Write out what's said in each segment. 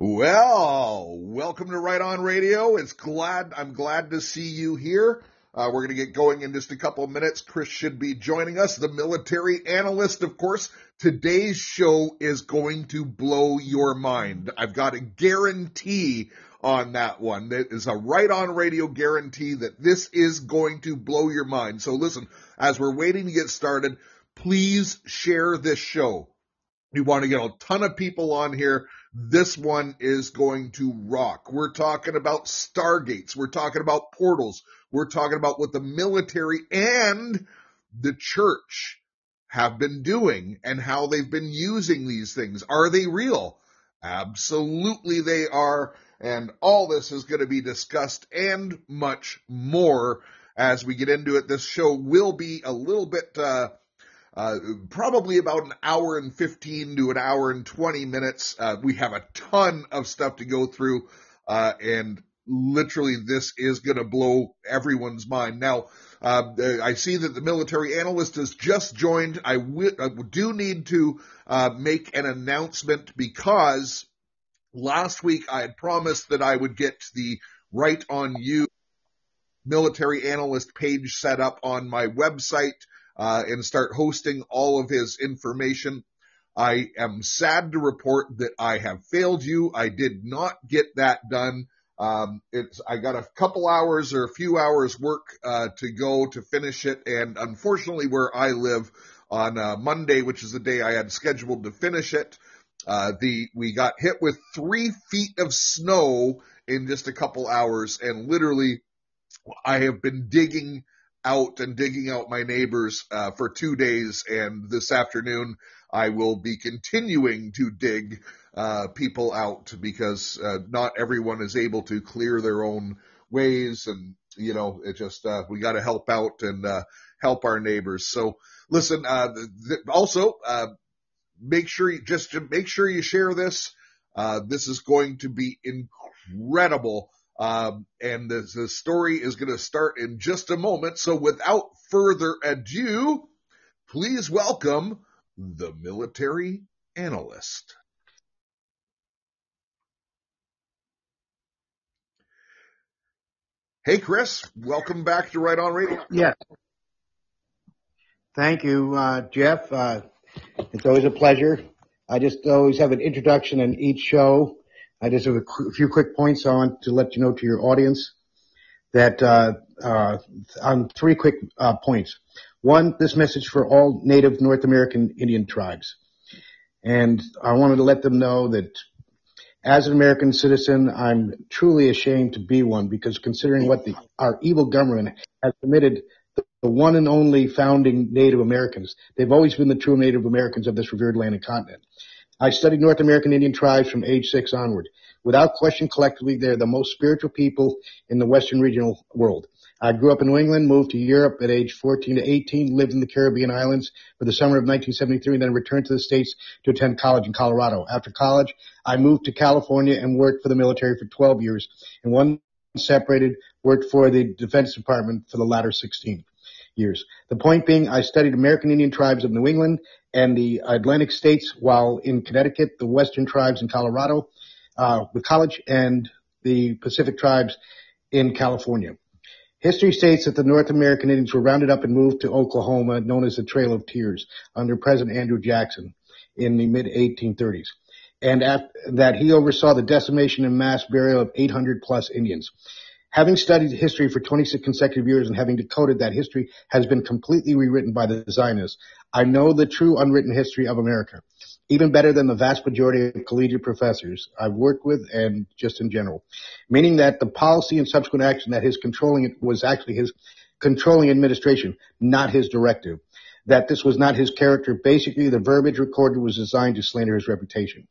Well, welcome to Right On Radio. It's glad, I'm glad to see you here. Uh, we're going to get going in just a couple of minutes. Chris should be joining us, the military analyst, of course. Today's show is going to blow your mind. I've got a guarantee on that one. That is a right on radio guarantee that this is going to blow your mind. So listen, as we're waiting to get started, please share this show. We want to get a ton of people on here. This one is going to rock. We're talking about stargates. We're talking about portals. We're talking about what the military and the church have been doing and how they've been using these things. Are they real? Absolutely they are. And all this is going to be discussed and much more as we get into it. This show will be a little bit, uh, uh, probably about an hour and 15 to an hour and 20 minutes. Uh, we have a ton of stuff to go through, uh, and literally this is going to blow everyone's mind. Now, uh, I see that the military analyst has just joined. I, w- I do need to uh, make an announcement because last week I had promised that I would get the right on you military analyst page set up on my website uh, and start hosting all of his information. I am sad to report that I have failed you. I did not get that done. Um, it's I got a couple hours or a few hours work uh, to go to finish it, and unfortunately, where I live on uh, Monday, which is the day I had scheduled to finish it, uh, the we got hit with three feet of snow in just a couple hours, and literally, I have been digging out and digging out my neighbors uh, for two days, and this afternoon I will be continuing to dig uh, people out because uh, not everyone is able to clear their own ways, and you know it just uh, we got to help out and uh, help our neighbors. So listen, uh, th- also make sure you just make sure you share this. this is going to be incredible. Um, and the, story is going to start in just a moment. So without further ado, please welcome the military analyst. Hey, Chris, welcome back to Right On Radio. Yeah. Thank you, uh, Jeff. Uh, it's always a pleasure. I just always have an introduction in each show I just have a, few quick points want to let you know to your audience that uh, uh, on three quick uh, points. One, this message for all native North American Indian tribes. And I wanted to let them know that as an American citizen, I'm truly ashamed to be one because considering what the, our evil government has committed the, one and only founding Native Americans, they've always been the true Native Americans of this revered land and continent. I studied North American Indian tribes from age six onward. Without question, collectively, they're the most spiritual people in the Western regional world. I grew up in New England, moved to Europe at age 14 to 18, lived in the Caribbean islands for the summer of 1973, and then returned to the States to attend college in Colorado. After college, I moved to California and worked for the military for 12 years, and one separated, worked for the Defense Department for the latter 16 years. The point being, I studied American Indian tribes of New England and the Atlantic states while in Connecticut, the Western tribes in Colorado, uh, the college and the Pacific tribes in California. History states that the North American Indians were rounded up and moved to Oklahoma, known as the Trail of Tears, under President Andrew Jackson in the mid 1830s, and that he oversaw the decimation and mass burial of 800 plus Indians. Having studied history for 26 consecutive years and having decoded that history has been completely rewritten by the Zionists, I know the true unwritten history of America, even better than the vast majority of collegiate professors I've worked with and just in general. Meaning that the policy and subsequent action that his controlling it was actually his controlling administration, not his directive. That this was not his character. Basically, the verbiage recorded was designed to slander his reputation.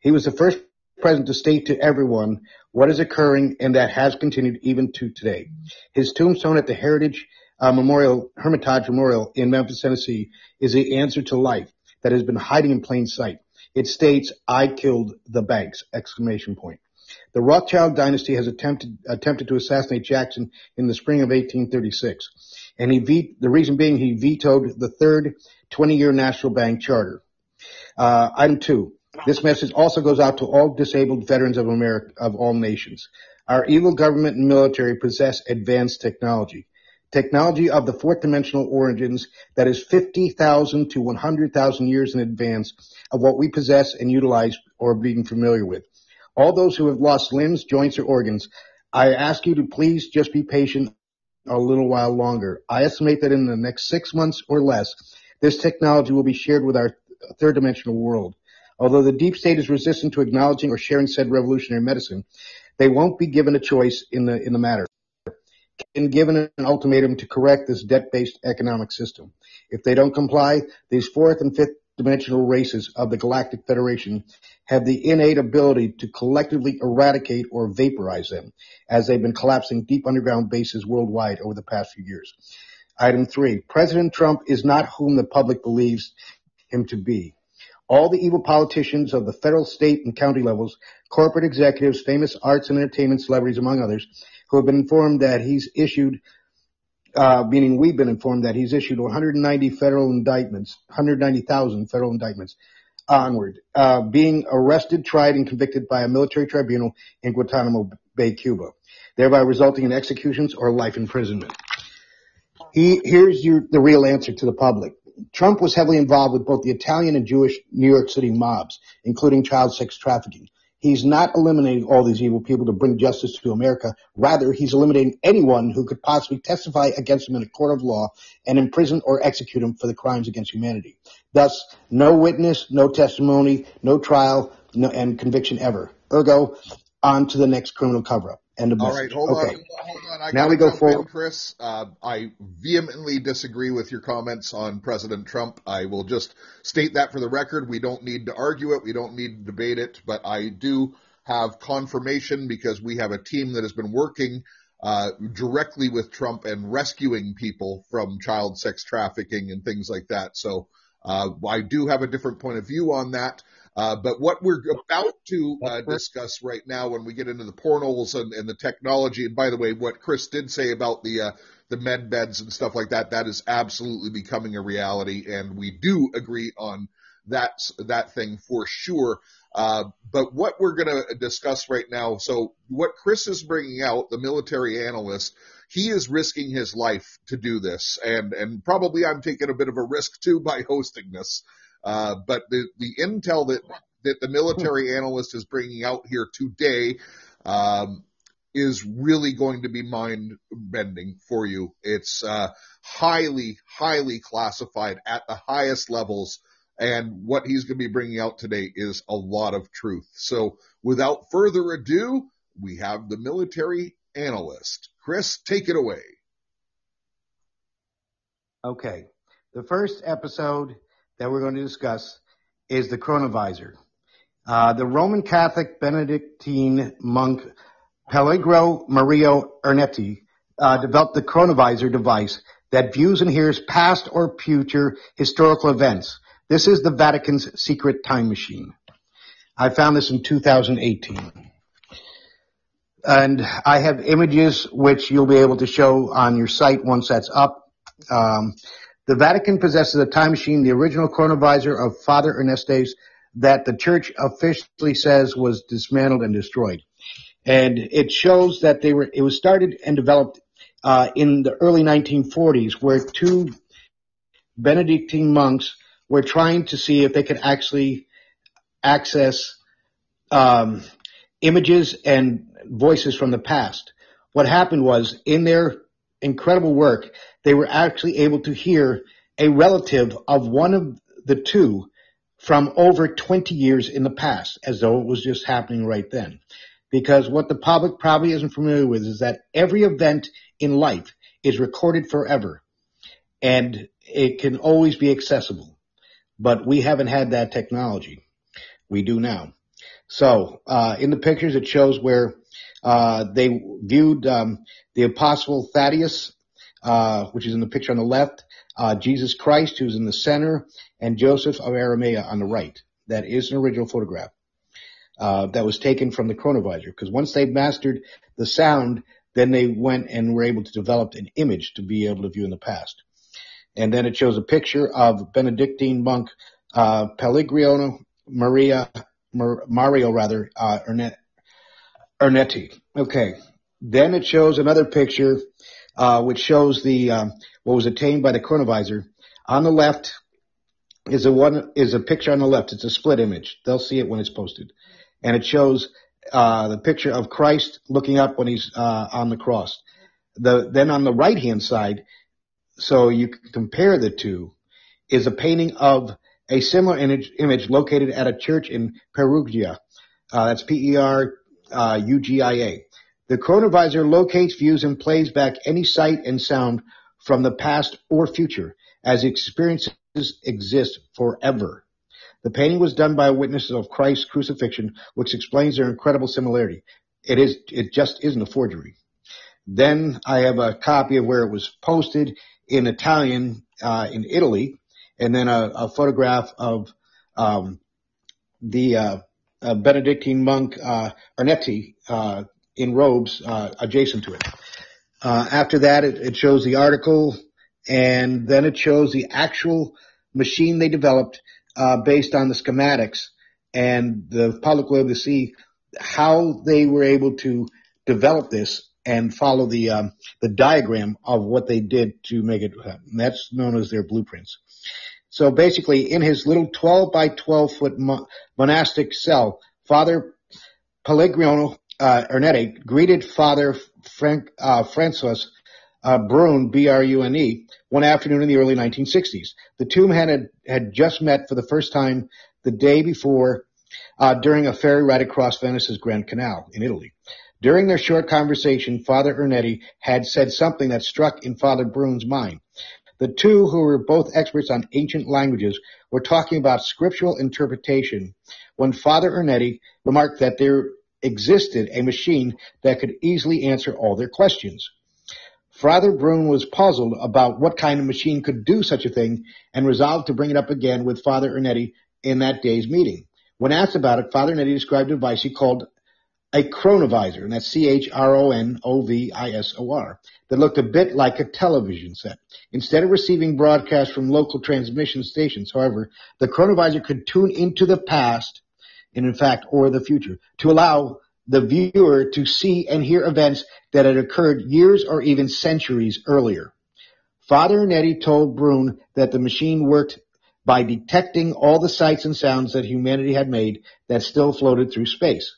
He was the first president to state to everyone what is occurring and that has continued even to today. His tombstone at the Heritage uh, Memorial, Hermitage Memorial in Memphis, Tennessee is the answer to life that has been hiding in plain sight. It states, I killed the banks, exclamation point. The Rothschild dynasty has attempted attempted to assassinate Jackson in the spring of 1836, and he ve- the reason being he vetoed the third 20-year National Bank charter. Uh, item two. This message also goes out to all disabled veterans of America of all nations. Our evil government and military possess advanced technology. Technology of the fourth dimensional origins that is 50,000 to 100,000 years in advance of what we possess and utilize or being familiar with. All those who have lost limbs, joints, or organs, I ask you to please just be patient a little while longer. I estimate that in the next six months or less, this technology will be shared with our third dimensional world. Although the deep state is resistant to acknowledging or sharing said revolutionary medicine, they won't be given a choice in the in the matter. Been given an ultimatum to correct this debt-based economic system. If they don't comply, these fourth and fifth dimensional races of the Galactic Federation have the innate ability to collectively eradicate or vaporize them, as they've been collapsing deep underground bases worldwide over the past few years. Item three, President Trump is not whom the public believes him to be. All the evil politicians of the federal, state, and county levels, corporate executives, famous arts and entertainment celebrities, among others, who have been informed that he's issued uh, meaning we've been informed that he's issued 190 federal indictments, 190,000 federal indictments onward, uh, being arrested, tried, and convicted by a military tribunal in Guantanamo Bay, Cuba, thereby resulting in executions or life imprisonment. He, here's your, the real answer to the public. Trump was heavily involved with both the Italian and Jewish New York City mobs, including child sex trafficking. He's not eliminating all these evil people to bring justice to America. Rather, he's eliminating anyone who could possibly testify against him in a court of law and imprison or execute him for the crimes against humanity. Thus, no witness, no testimony, no trial, no, and conviction ever. Ergo, on to the next criminal cover-up. End of All message. right, hold okay. on, hold on. I Now we go forward. Chris. Uh, I vehemently disagree with your comments on President Trump. I will just state that for the record. We don't need to argue it. We don't need to debate it. But I do have confirmation because we have a team that has been working uh, directly with Trump and rescuing people from child sex trafficking and things like that. So uh, I do have a different point of view on that. Uh, but what we're about to uh, discuss right now, when we get into the portals and, and the technology, and by the way, what Chris did say about the uh, the med beds and stuff like that, that is absolutely becoming a reality, and we do agree on that that thing for sure. Uh, but what we're going to discuss right now, so what Chris is bringing out, the military analyst, he is risking his life to do this, and and probably I'm taking a bit of a risk too by hosting this. Uh, but the the intel that that the military analyst is bringing out here today um, is really going to be mind bending for you. It's uh, highly highly classified at the highest levels. And what he's going to be bringing out today is a lot of truth. So without further ado, we have the military analyst. Chris, take it away. Okay. The first episode that we're going to discuss is the chronovisor. Uh, the Roman Catholic Benedictine monk Pellegro Mario Ernetti uh, developed the chronovisor device that views and hears past or future historical events. This is the Vatican's secret time machine. I found this in 2018. And I have images which you'll be able to show on your site once that's up. Um, the Vatican possesses a time machine, the original chronovisor of Father Ernetti's, that the church officially says was dismantled and destroyed. And it shows that they were, it was started and developed uh, in the early 1940s where two Benedictine monks were trying to see if they could actually access um, images and voices from the past. What happened was in their incredible work, they were actually able to hear a relative of one of the two from over 20 years in the past, as though it was just happening right then. Because what the public probably isn't familiar with is that every event in life is recorded forever and it can always be accessible. But we haven't had that technology. We do now. So, uh, in the pictures, it shows where uh, they viewed um, the apostle Thaddeus, uh, which is in the picture on the left, uh, Jesus Christ, who's in the center, and Joseph of Aramea on the right. That is an original photograph. uh, that was taken from the chronovisor. Because once they mastered the sound, then they went and were able to develop an image to be able to view in the past. And then it shows a picture of Benedictine monk uh, Pellegrino Maria Mar- Mario rather uh, Ernetti. Okay. Then it shows another picture uh, which shows the um, what was attained by the chronovisor. On the left is a one is a picture on the left. It's a split image. They'll see it when it's posted, and it shows uh, the picture of Christ looking up when he's uh, on the cross. The then on the right hand side, so you can compare the two, is a painting of a similar image, image located at a church in Perugia. Uh, that's P-E-R-U-G-I-A. The chronovisor locates, views, and plays back any sight and sound from the past or future as experiences exist forever. The painting was done by witnesses of Christ's crucifixion, which explains their incredible similarity. It is, it just isn't a forgery. Then I have a copy of where it was posted in Italian, uh, in Italy, and then a, a photograph of, um, the, uh, Benedictine monk, uh, Ernetti, uh, in robes uh, adjacent to it. Uh, after that, it, it, shows the article, and then it shows the actual machine they developed uh, based on the schematics, and the public will able to see how they were able to develop this and follow the um, the diagram of what they did to make it. That's known as their blueprints. So basically, in his little 12 by 12 foot mo- monastic cell, Father Pellegrino uh, Ernetti greeted Father Frank, uh, Francois uh, Brune, B-R-U-N-E, one afternoon in the early 1960s. The two men had, had just met for the first time the day before uh, during a ferry ride across Venice's Grand Canal in Italy. During their short conversation, Father Ernetti had said something that struck in Father Brune's mind. The two, who were both experts on ancient languages, were talking about scriptural interpretation when Father Ernetti remarked that there existed a machine that could easily answer all their questions. Father Brune was puzzled about what kind of machine could do such a thing and resolved to bring it up again with Father Ernetti in that day's meeting. When asked about it, Father Ernetti described a device he called a chronovisor, and that's C-H-R-O-N-O-V-I-S-O-R, that looked a bit like a television set. Instead of receiving broadcasts from local transmission stations, however, the chronovisor could tune into the past and in fact, or the future, to allow the viewer to see and hear events that had occurred years or even centuries earlier. Father Ernetti told Brune that the machine worked by detecting all the sights and sounds that humanity had made that still floated through space.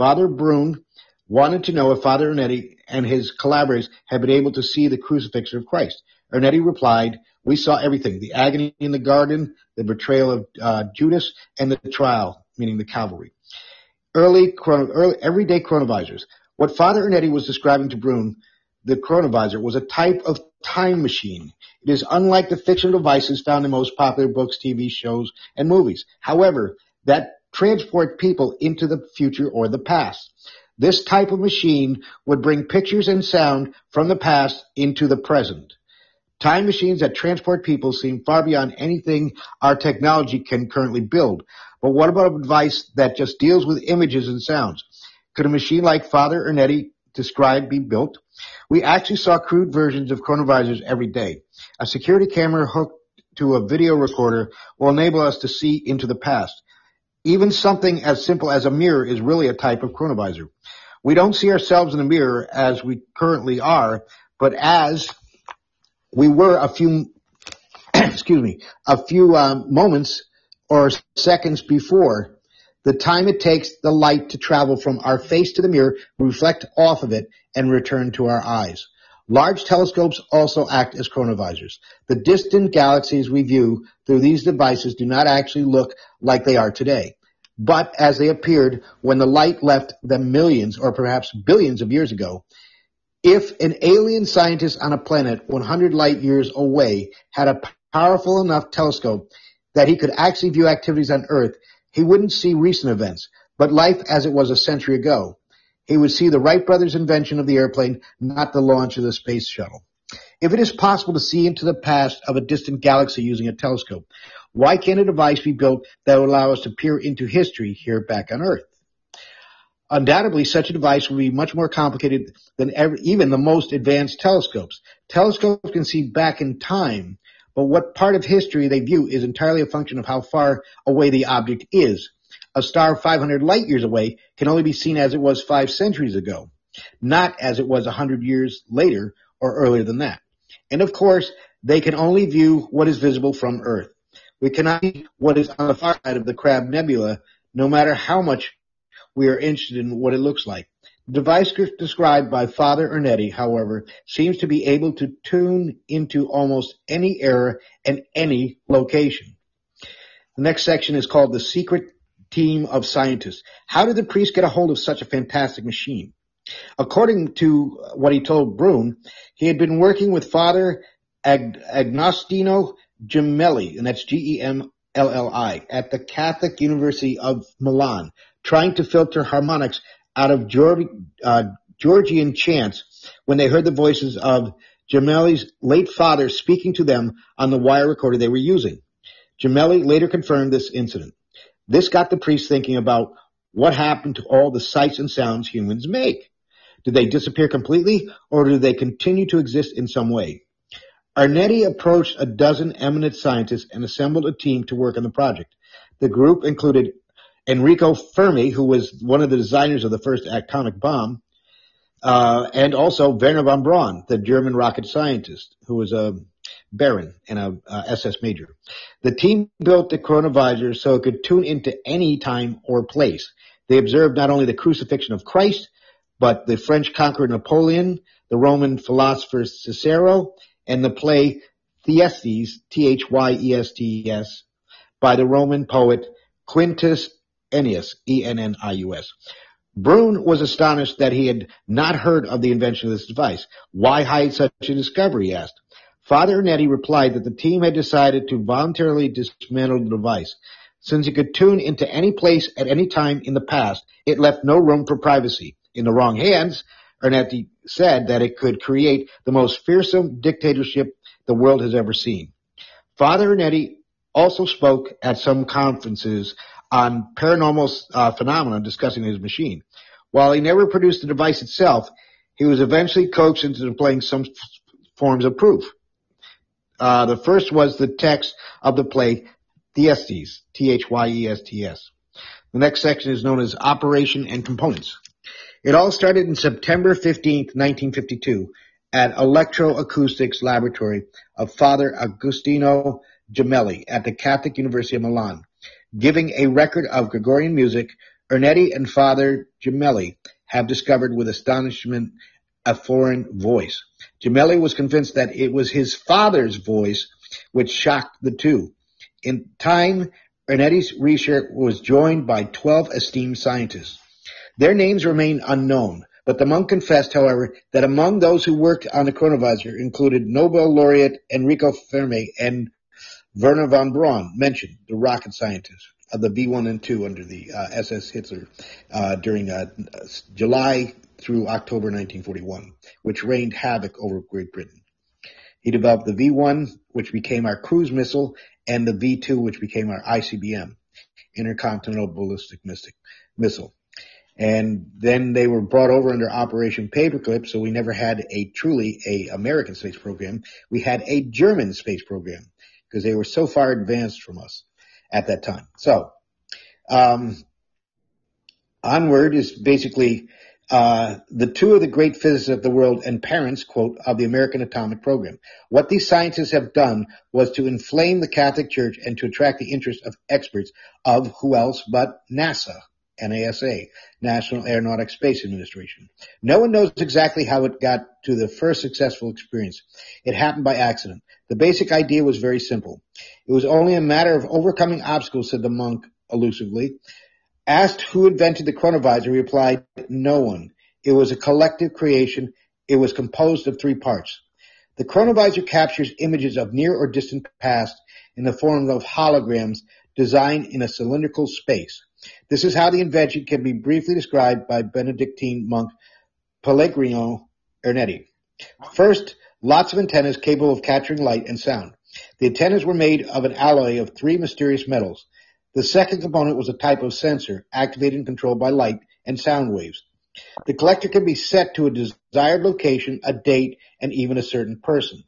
Father Brune wanted to know if Father Ernetti and his collaborators had been able to see the crucifixion of Christ. Ernetti replied, we saw everything, the agony in the garden, the betrayal of uh, Judas, and the trial meaning the cavalry. Early, early everyday chronovisors. What Father Ernetti was describing to Brune, the chronovisor, was a type of time machine. It is unlike the fictional devices found in most popular books, TV shows, and movies. However, that transport people into the future or the past. This type of machine would bring pictures and sound from the past into the present. Time machines that transport people seem far beyond anything our technology can currently build. But what about a device that just deals with images and sounds? Could a machine like Father Ernetti described be built? We actually saw crude versions of chronovisors every day. A security camera hooked to a video recorder will enable us to see into the past. Even something as simple as a mirror is really a type of chronovisor. We don't see ourselves in the mirror as we currently are, but as we were a few, excuse me, a few um, moments or seconds before the time it takes the light to travel from our face to the mirror, reflect off of it, and return to our eyes. Large telescopes also act as chronovisors. The distant galaxies we view through these devices do not actually look like they are today, but as they appeared when the light left them millions or perhaps billions of years ago, if an alien scientist on a planet 100 light years away had a powerful enough telescope that he could actually view activities on Earth, he wouldn't see recent events, but life as it was a century ago. He would see the Wright brothers' invention of the airplane, not the launch of the space shuttle. If it is possible to see into the past of a distant galaxy using a telescope, why can't a device be built that would allow us to peer into history here back on Earth? Undoubtedly, such a device would be much more complicated than ever, even the most advanced telescopes. Telescopes can see back in time, but what part of history they view is entirely a function of how far away the object is. A star 500 light years away can only be seen as it was five centuries ago, not as it was a hundred years later or earlier than that. And of course, they can only view what is visible from Earth. We cannot see what is on the far side of the Crab Nebula, no matter how much we are interested in what it looks like. The device described by Father Ernetti, however, seems to be able to tune into almost any era and any location. The next section is called the secret team of scientists. How did the priest get a hold of such a fantastic machine? According to what he told Brune, he had been working with Father Ag- Agostino Gemelli, and that's G-E-M-L-L-I, at the Catholic University of Milan, trying to filter harmonics out of Georg- uh, Georgian chants when they heard the voices of Gemelli's late father speaking to them on the wire recorder they were using. Gemelli later confirmed this incident. This got the priest thinking about what happened to all the sights and sounds humans make. Did they disappear completely or do they continue to exist in some way? Ernetti approached a dozen eminent scientists and assembled a team to work on the project. The group included Enrico Fermi, who was one of the designers of the first atomic bomb, uh, and also Werner von Braun, the German rocket scientist, who was a Baron and a, a SS major. The team built the chronovisor so it could tune into any time or place. They observed not only the crucifixion of Christ, but the French conqueror Napoleon, the Roman philosopher Cicero, and the play Thyestes, T-H-Y-E-S-T-E-S, by the Roman poet Quintus Ennius, E-N-N-I-U-S. Brune was astonished that he had not heard of the invention of this device. Why hide such a discovery, he asked. Father Ernetti replied that the team had decided to voluntarily dismantle the device. Since it could tune into any place at any time in the past, it left no room for privacy. In the wrong hands, Ernetti said that it could create the most fearsome dictatorship the world has ever seen. Father Ernetti also spoke at some conferences on paranormal uh, phenomena discussing his machine. While he never produced the device itself, he was eventually coaxed into displaying some f- forms of proof. Uh, the first was the text of the play Thyestes, T-H-Y-E-S-T-S. The next section is known as Operation and Components. It all started in September 15, 1952 at Electroacoustics Laboratory of Father Agostino Gemelli at the Catholic University of Milan. Giving a record of Gregorian music, Ernetti and Father Gemelli have discovered with astonishment a foreign voice. Gemelli was convinced that it was his father's voice which shocked the two. In time, Ernetti's research was joined by 12 esteemed scientists. Their names remain unknown, but the monk confessed, however, that among those who worked on the chronovisor included Nobel laureate Enrico Fermi and Werner von Braun, mentioned the rocket scientist of the V1 and 2 under the uh, SS Hitler uh, during uh, July through October 1941, which rained havoc over Great Britain. He developed the V1, which became our cruise missile, and the V2, which became our ICBM, Intercontinental Ballistic Missile. And then they were brought over under Operation Paperclip, so we never had a truly a American space program. We had a German space program because they were so far advanced from us at that time. So, um, onward is basically uh, the two of the great physicists of the world and parents, quote, of the American atomic program. What these scientists have done was to inflame the Catholic Church and to attract the interest of experts of who else but NASA, NASA, National Aeronautic Space Administration. No one knows exactly how it got to the first successful experience. It happened by accident. The basic idea was very simple. It was only a matter of overcoming obstacles, said the monk elusively. Asked who invented the chronovisor, he replied, no one. It was a collective creation. It was composed of three parts. The chronovisor captures images of near or distant past in the form of holograms designed in a cylindrical space. This is how the invention can be briefly described by Benedictine monk Pellegrino Ernetti. First, lots of antennas capable of capturing light and sound. The antennas were made of an alloy of three mysterious metals. The second component was a type of sensor activated and controlled by light and sound waves. The collector can be set to a desired location, a date, and even a certain person.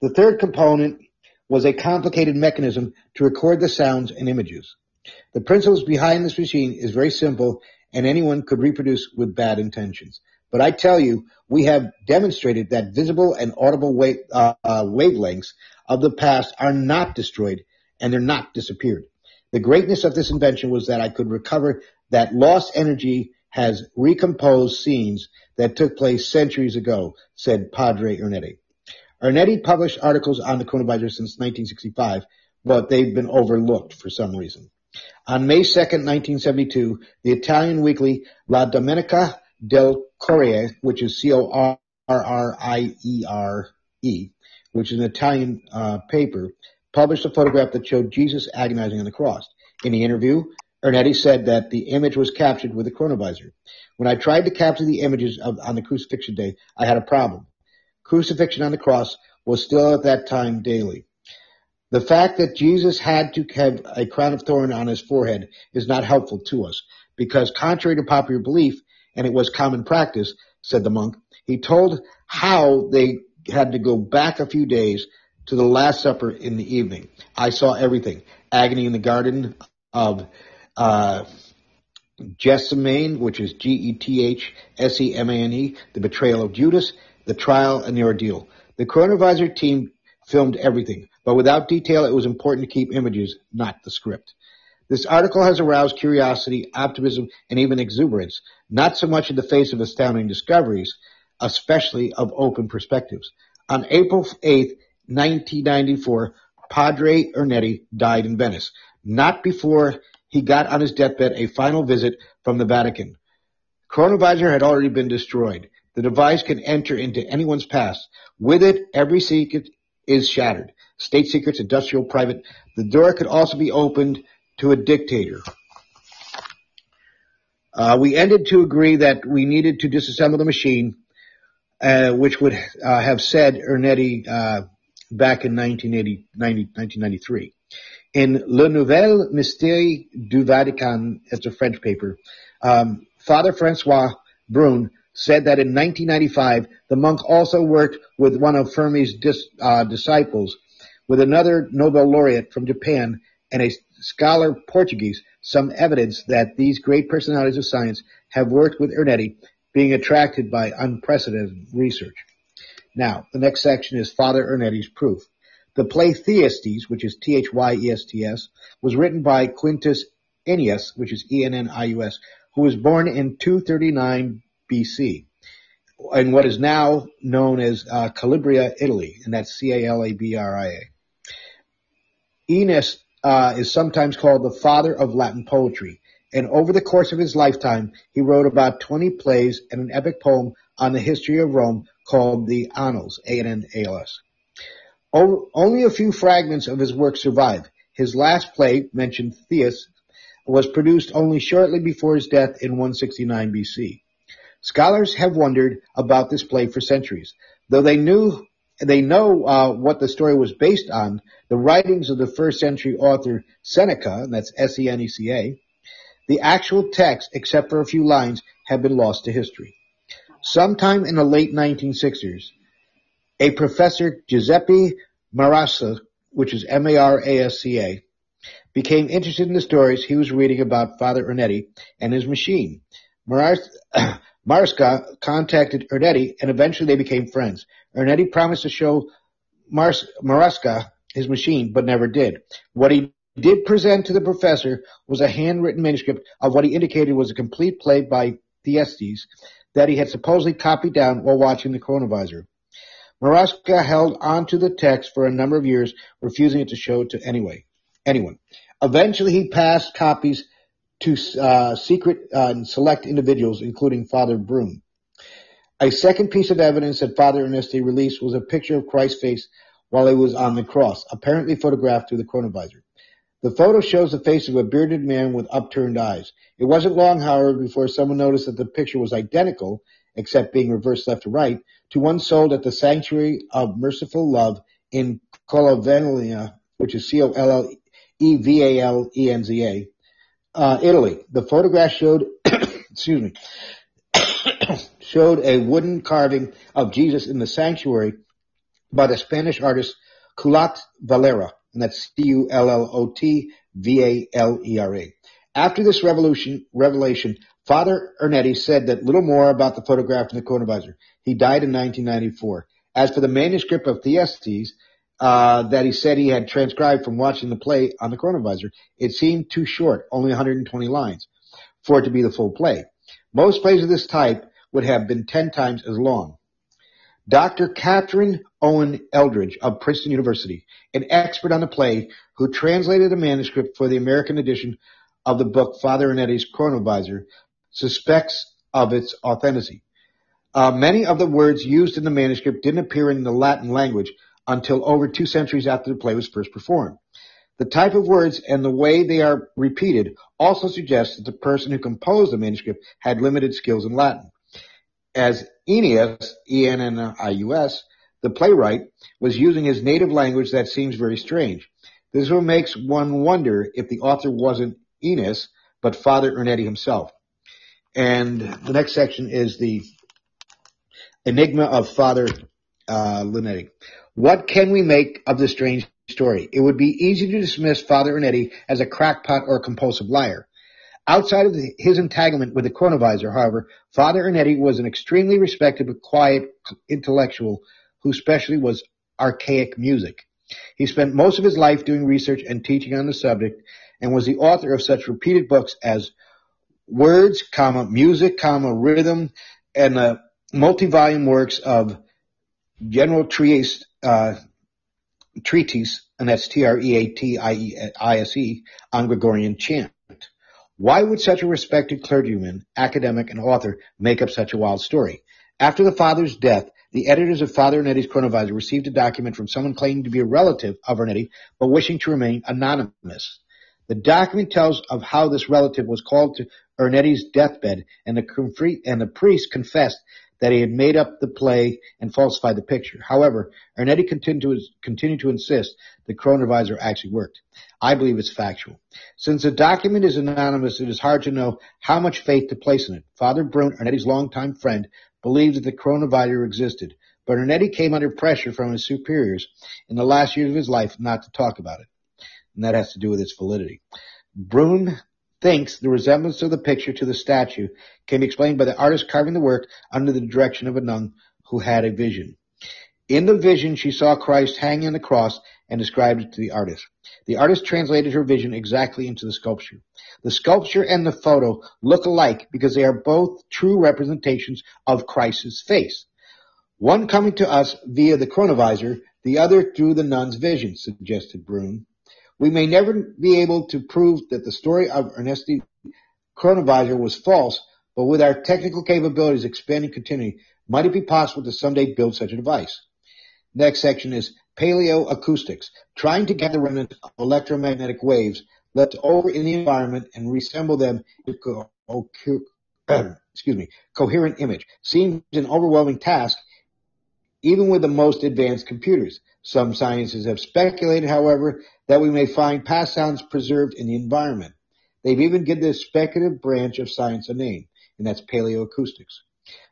The third component was a complicated mechanism to record the sounds and images. The principles behind this machine is very simple and anyone could reproduce with bad intentions. But I tell you, we have demonstrated that visible and audible wave, uh, uh, wavelengths of the past are not destroyed and they're not disappeared. The greatness of this invention was that I could recover that lost energy has recomposed scenes that took place centuries ago, said Padre Ernetti. Ernetti published articles on the chronovisor since 1965, but they've been overlooked for some reason. On May 2, 1972, the Italian weekly La Domenica del Corriere, which is C-O-R-R-I-E-R-E, which is an Italian uh, paper, published a photograph that showed Jesus agonizing on the cross. In the interview, Ernetti said that the image was captured with a chronovisor. When I tried to capture the images of, on the crucifixion day, I had a problem. Crucifixion on the cross was still at that time daily. The fact that Jesus had to have a crown of thorn on his forehead is not helpful to us because contrary to popular belief, and it was common practice, said the monk, he told how they had to go back a few days to the Last Supper in the evening. I saw everything. Agony in the Garden of uh, Gethsemane, which is G-E-T-H-S-E-M-A-N-E, the betrayal of Judas, the trial, and the ordeal. The chronovisor team filmed everything, but without detail, it was important to keep images, not the script. This article has aroused curiosity, optimism, and even exuberance, not so much in the face of astounding discoveries, especially of open perspectives. On April 8, 1994, Padre Ernetti died in Venice, not before he got on his deathbed a final visit from the Vatican. Chronovisor had already been destroyed. The device can enter into anyone's past. With it, every secret is shattered. State secrets, industrial, private. The door could also be opened to a dictator. Uh, we ended to agree that we needed to disassemble the machine, uh, which would uh, have said Ernetti uh, back in 1980, 90, 1993. In Le Nouvel Mystère du Vatican, it's a French paper, um, Father Francois Brune said that in 1995, the monk also worked with one of Fermi's dis, uh, disciples, with another Nobel laureate from Japan and a scholar Portuguese, some evidence that these great personalities of science have worked with Ernetti, being attracted by unprecedented research. Now, the next section is Father Ernetti's proof. The play Thyestes, which is T-H-Y-E-S-T-S, was written by Quintus Ennius, which is E-N-N-I-U-S, who was born in 239 BC in what is now known as uh, Calabria, Italy, and that's C-A-L-A-B-R-I-A. Ennius uh, is sometimes called the father of Latin poetry, and over the course of his lifetime, he wrote about 20 plays and an epic poem on the history of Rome called the Annals, A-N-N-A-L-S. Only a few fragments of his work survive. His last play, mentioned Theus, was produced only shortly before his death in 169 BC. Scholars have wondered about this play for centuries. Though they knew they know uh, what the story was based on, the writings of the first century author Seneca, that's S-E-N-E-C-A, the actual text, except for a few lines, have been lost to history. Sometime in the late 1960s, a professor, Giuseppe Marasca, which is M-A-R-A-S-C-A, became interested in the stories he was reading about Father Ernetti and his machine. Marasca contacted Ernetti and eventually they became friends. Ernetti promised to show Marasca his machine, but never did. What he did present to the professor was a handwritten manuscript of what he indicated was a complete play by Thyestes that he had supposedly copied down while watching the chronovisor. Marasca held onto the text for a number of years, refusing it to show to anyway, anyone. Eventually, he passed copies to uh, secret uh, and select individuals, including Father Brune. A second piece of evidence that Father Ernetti released was a picture of Christ's face while he was on the cross, apparently photographed through the chronovisor. The photo shows the face of a bearded man with upturned eyes. It wasn't long, however, before someone noticed that the picture was identical, except being reversed left to right, to one sold at the Sanctuary of Merciful Love in Colovellia, which is C-O-L-L-E-V-A-L-E-N-Z-A, uh, Italy. The photograph showed, excuse me, showed a wooden carving of Jesus in the sanctuary by the Spanish artist Cullot Valera, and that's C-U-L-L-O-T-V-A-L-E-R-A. After this revolution, revelation, Father Ernetti said that little more about the photograph in the chronovisor. He died in 1994. As for the manuscript of Thyestes, uh, that he said he had transcribed from watching the play on the chronovisor, it seemed too short, only 120 lines, for it to be the full play. Most plays of this type would have been 10 times as long. Dr. Catherine Owen Eldridge of Princeton University, an expert on the play who translated a manuscript for the American edition of the book Father Ernetti's Chronovisor, suspects of its authenticity. Uh, many of the words used in the manuscript didn't appear in the Latin language until over two centuries after the play was first performed. The type of words and the way they are repeated also suggests that the person who composed the manuscript had limited skills in Latin. As Ennius, E-N-N-I-U-S, the playwright, was using his native language that seems very strange. This will makes one wonder if the author wasn't Ennius, but Father Ernetti himself. And the next section is the enigma of Father uh, Lunetti. What can we make of this strange story? It would be easy to dismiss Father Ernetti as a crackpot or a compulsive liar. Outside of the, his entanglement with the chronovisor, however, Father Ernetti was an extremely respected but quiet intellectual whose specialty was archaic music. He spent most of his life doing research and teaching on the subject and was the author of such repeated books as Words, comma, Music, comma, Rhythm, and the multi-volume works of General Trieste, uh, Treatise, and that's T-R-E-A-T-I-E-I-S-E, on Gregorian chant. Why would such a respected clergyman, academic, and author make up such a wild story? After the father's death, the editors of Father Ernetti's Chronovisor received a document from someone claiming to be a relative of Ernetti, but wishing to remain anonymous. The document tells of how this relative was called to Ernetti's deathbed, and the, and the priest confessed that he had made up the play and falsified the picture. However, Ernetti continued to, continued to insist the chronovisor actually worked. I believe it's factual. Since the document is anonymous, it is hard to know how much faith to place in it. Father Brune, Ernetti's longtime friend, believed that the chronovisor existed, but Ernetti came under pressure from his superiors in the last years of his life not to talk about it. And that has to do with its validity. Brune thinks the resemblance of the picture to the statue can be explained by the artist carving the work under the direction of a nun who had a vision. In the vision, she saw Christ hanging on the cross and described it to the artist. The artist translated her vision exactly into the sculpture. The sculpture and the photo look alike because they are both true representations of Christ's face. One coming to us via the chronovisor, the other through the nun's vision, suggested Brune. We may never be able to prove that the story of Ernesti chronovisor was false, but with our technical capabilities expanding continually, might it be possible to someday build such a device? Next section is paleoacoustics, trying to gather remnants of electromagnetic waves left over in the environment and reassemble them into excuse me, coherent image. Seems an overwhelming task, even with the most advanced computers. Some scientists have speculated, however, that we may find past sounds preserved in the environment. They've even given this speculative branch of science a name, and that's paleoacoustics.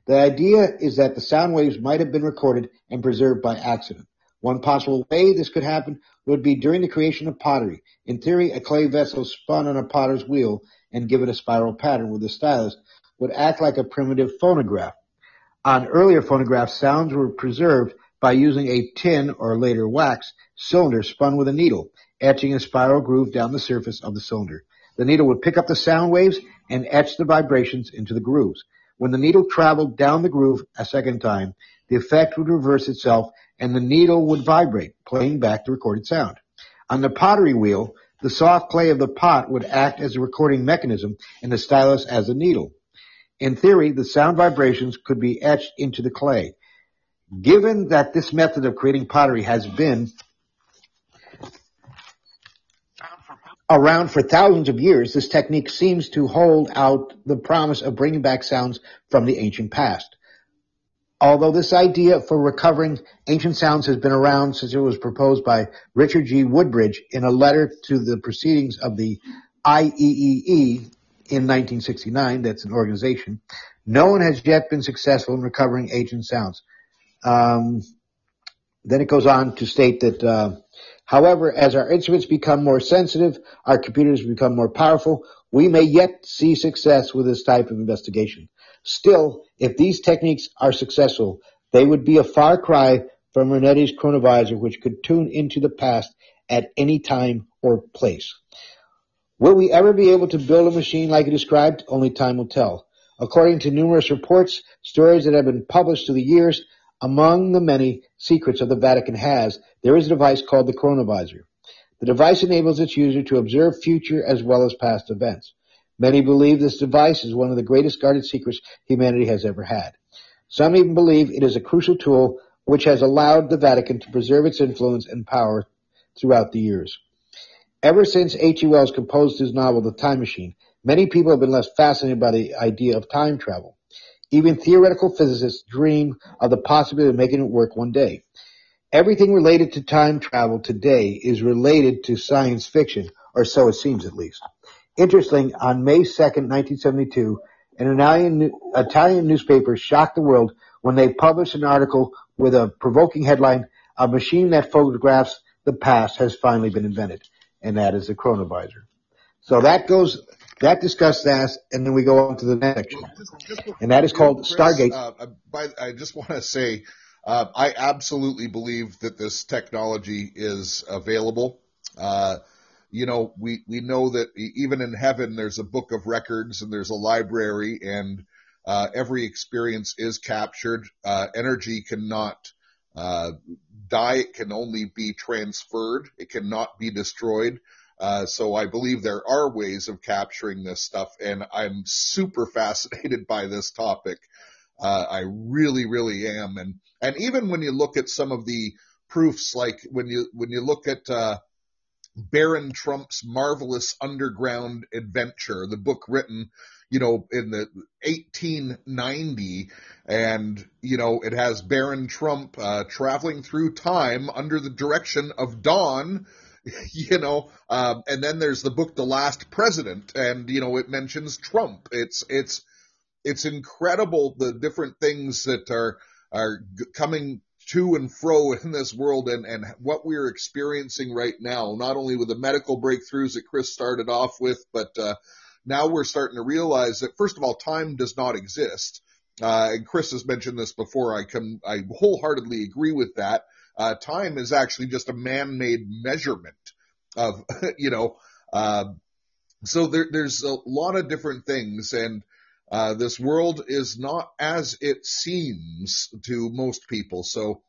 The idea is that the sound waves might have been recorded and preserved by accident. One possible way this could happen would be during the creation of pottery. In theory, a clay vessel spun on a potter's wheel and given a spiral pattern with a stylus would act like a primitive phonograph. On earlier phonographs, sounds were preserved by using a tin or later wax cylinder spun with a needle, etching a spiral groove down the surface of the cylinder. The needle would pick up the sound waves and etch the vibrations into the grooves. When the needle traveled down the groove a second time, the effect would reverse itself and the needle would vibrate, playing back the recorded sound. On the pottery wheel, the soft clay of the pot would act as a recording mechanism and the stylus as a needle. In theory, the sound vibrations could be etched into the clay. Given that this method of creating pottery has been around for thousands of years, this technique seems to hold out the promise of bringing back sounds from the ancient past. Although this idea for recovering ancient sounds has been around since it was proposed by Richard G. Woodbridge in a letter to the proceedings of the IEEE in 1969. That's an organization. No one has yet been successful in recovering ancient sounds. Um, then it goes on to state that, uh, however, as our instruments become more sensitive, our computers become more powerful, we may yet see success with this type of investigation. Still, if these techniques are successful, they would be a far cry from Ernetti's chronovisor, which could tune into the past at any time or place. Will we ever be able to build a machine like it described? Only time will tell. According to numerous reports, stories that have been published through the years, among the many secrets of the Vatican has, there is a device called the chronovisor. The device enables its user to observe future as well as past events. Many believe this device is one of the greatest guarded secrets humanity has ever had. Some even believe it is a crucial tool which has allowed the Vatican to preserve its influence and power throughout the years. Ever since H.G. Wells composed his novel The Time Machine, many people have been less fascinated by the idea of time travel. Even theoretical physicists dream of the possibility of making it work one day. Everything related to time travel today is related to science fiction, or so it seems at least. Interesting, on May 2nd, 1972, an Italian, Italian newspaper shocked the world when they published an article with a provoking headline, A machine that photographs the past has finally been invented and that is the chronovisor. So that goes, that discusses that, and then we go on to the next section, and that is called Chris, Stargate. Uh, uh, by, I just want to say, uh, I absolutely believe that this technology is available. Uh, you know, we, we know that even in heaven, there's a book of records and there's a library and, uh, every experience is captured. Uh, energy cannot, die, it can only be transferred. It cannot be destroyed. Uh, so I believe there are ways of capturing this stuff, and I'm super fascinated by this topic. Uh, I really, really am, and and even when you look at some of the proofs, like when you when you look at uh, Baron Trump's marvelous underground adventure, the book written you know, in the 1890, and you know, it has Baron Trump uh, traveling through time under the direction of Dawn. You know, um, and then there's the book The Last President, and you know, it mentions Trump. It's it's it's incredible the different things that are are coming to and fro in this world and, and what we're experiencing right now, not only with the medical breakthroughs that Chris started off with, but uh, now we're starting to realize that first of all, time does not exist. Uh, and Chris has mentioned this before. I can, I wholeheartedly agree with that. Uh, time is actually just a man-made measurement of, you know, uh, so there, there's a lot of different things and, uh, this world is not as it seems to most people. So,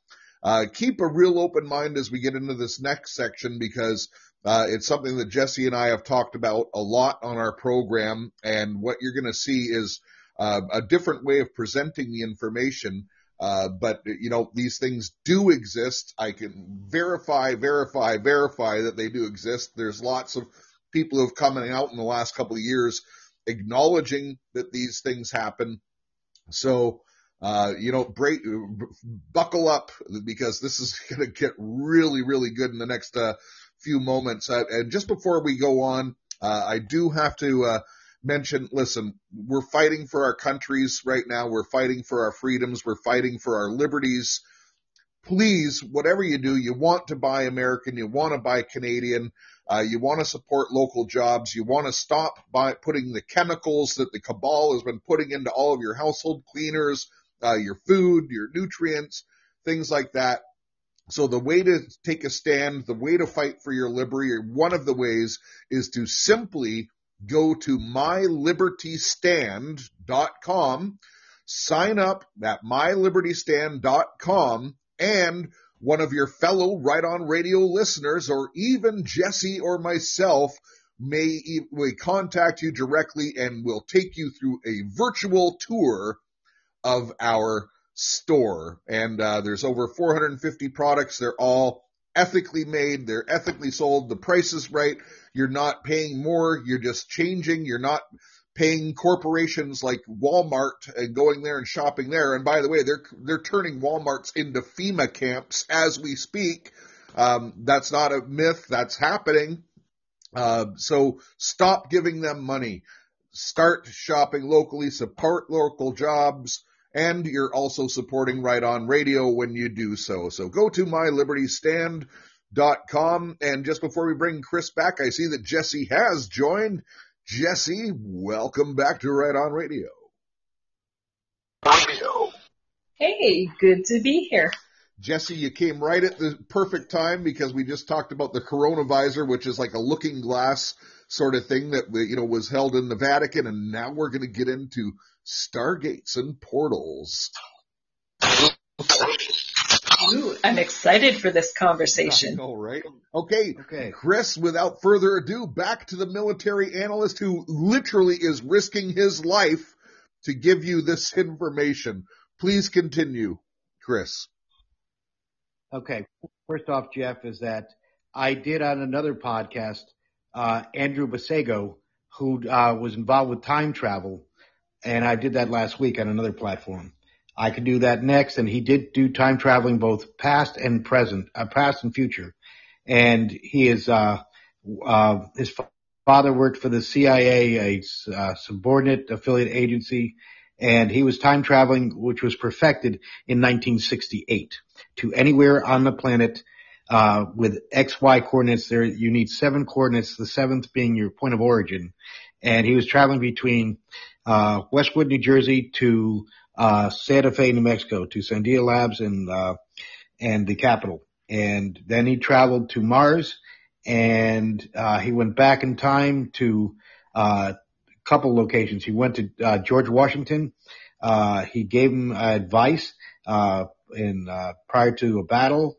uh, keep a real open mind as we get into this next section because uh, it's something that Jesse and I have talked about a lot on our program, and what you're going to see is uh, a different way of presenting the information. Uh, but you know these things do exist. I can verify, verify, verify that they do exist. There's lots of people who have come out in the last couple of years acknowledging that these things happen. So uh, you know, break, buckle up because this is going to get really, really good in the next uh, few moments. Uh, and just before we go on, uh, I do have to uh, mention, listen, we're fighting for our countries right now. We're fighting for our freedoms. We're fighting for our liberties. Please, whatever you do, you want to buy American, you want to buy Canadian, uh, you want to support local jobs, you want to stop by putting the chemicals that the cabal has been putting into all of your household cleaners, uh, your food, your nutrients, things like that. So the way to take a stand, the way to fight for your liberty, one of the ways is to simply go to mylibertystand.com, sign up at mylibertystand.com, and one of your fellow Right On Radio listeners, or even Jesse or myself, may, may contact you directly and will take you through a virtual tour of our store. And uh, there's over 450 products. They're all ethically made. They're ethically sold. The price is right. You're not paying more. You're just changing. You're not paying corporations like Walmart and going there and shopping there. And by the way, they're they're turning Walmarts into FEMA camps as we speak. Um, that's not a myth. That's happening. Uh, so stop giving them money start shopping locally, support local jobs, and you're also supporting Right On Radio when you do so. So go to mylibertystand.com. And just before we bring Chris back, I see that Jesse has joined. Jesse, welcome back to Right On Radio. Radio. Hey, good to be here. Jesse, you came right at the perfect time because we just talked about the chronovisor, which is like a looking glass sort of thing that you know was held in the Vatican, and now we're going to get into stargates and portals. Ooh, I'm excited for this conversation. All right. Okay. Okay. Chris, without further ado, back to the military analyst who literally is risking his life to give you this information. Please continue, Chris. Okay. First off, Jeff, is that I did on another podcast, uh, Andrew Basiago, who uh, was involved with time travel, and I did that last week on another platform. I could do that next, and he did do time traveling both past and present, uh, past and future, and he is uh, uh, his father worked for the CIA, a uh, subordinate affiliate agency, and he was time traveling, which was perfected in 1968 to anywhere on the planet uh, with XY coordinates. There, you need seven coordinates, the seventh being your point of origin. And he was traveling between uh, Westwood, New Jersey to uh, Santa Fe, New Mexico, to Sandia Labs and uh, and the capital. And then he traveled to Mars, and uh, he went back in time to uh, a couple locations. He went to George Washington. he gave him advice in uh, prior to a battle,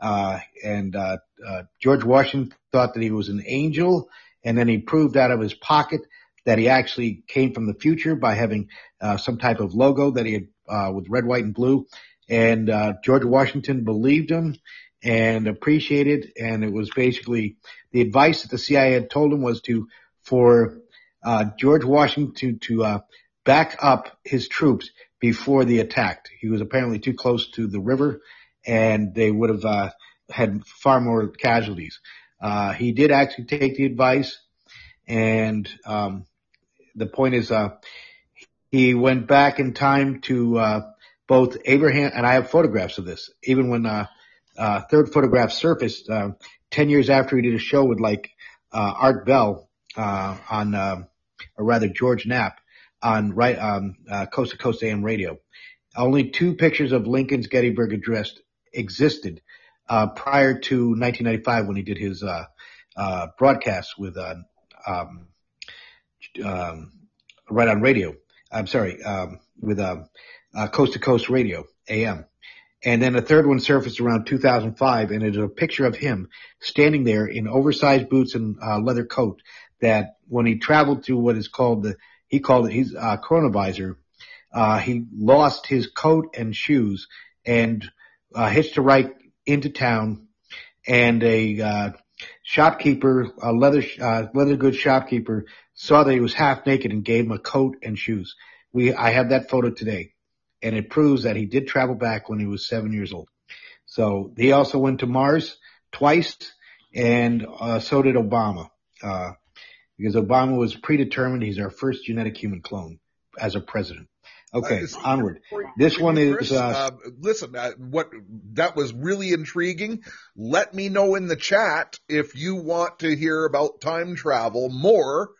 uh, and uh, uh, George Washington thought that he was an angel, and then he proved out of his pocket that he actually came from the future by having uh, some type of logo that he had uh, with red, white, and blue. And uh, George Washington believed him and appreciated, and it was basically the advice that the CIA had told him was to for uh, George Washington to, uh, back up his troops before the attack. He was apparently too close to the river and they would have uh, had far more casualties. Uh, he did actually take the advice and um, the point is uh, he went back in time to uh, both Abraham and I have photographs of this. Even when uh, uh, third photograph surfaced uh, ten years after he did a show with like uh, Art Bell uh, on, uh, or rather George Knapp, on right um, uh, Coast to Coast AM radio. Only two pictures of Lincoln's Gettysburg Address existed uh, prior to 1995 when he did his uh, uh, broadcast with uh, um, um, right on radio. I'm sorry, um, with um, uh, Coast to Coast Radio AM. And then a third one surfaced around 2005, and it is a picture of him standing there in oversized boots and uh, leather coat. That when he traveled to what is called the he called it his uh, chronovisor. Uh, he lost his coat and shoes and uh, hitched a ride into town, and a uh, shopkeeper, a leather uh, leather goods shopkeeper, saw that he was half naked and gave him a coat and shoes. We I have that photo today, and it proves that he did travel back when he was seven years old. So he also went to Mars twice, and uh, so did Obama. Uh, because Obama was predetermined. He's our first genetic human clone as a president. Okay, uh, onward. This one is. Uh, uh, listen, uh, what that was really intriguing. Let me know in the chat if you want to hear about time travel more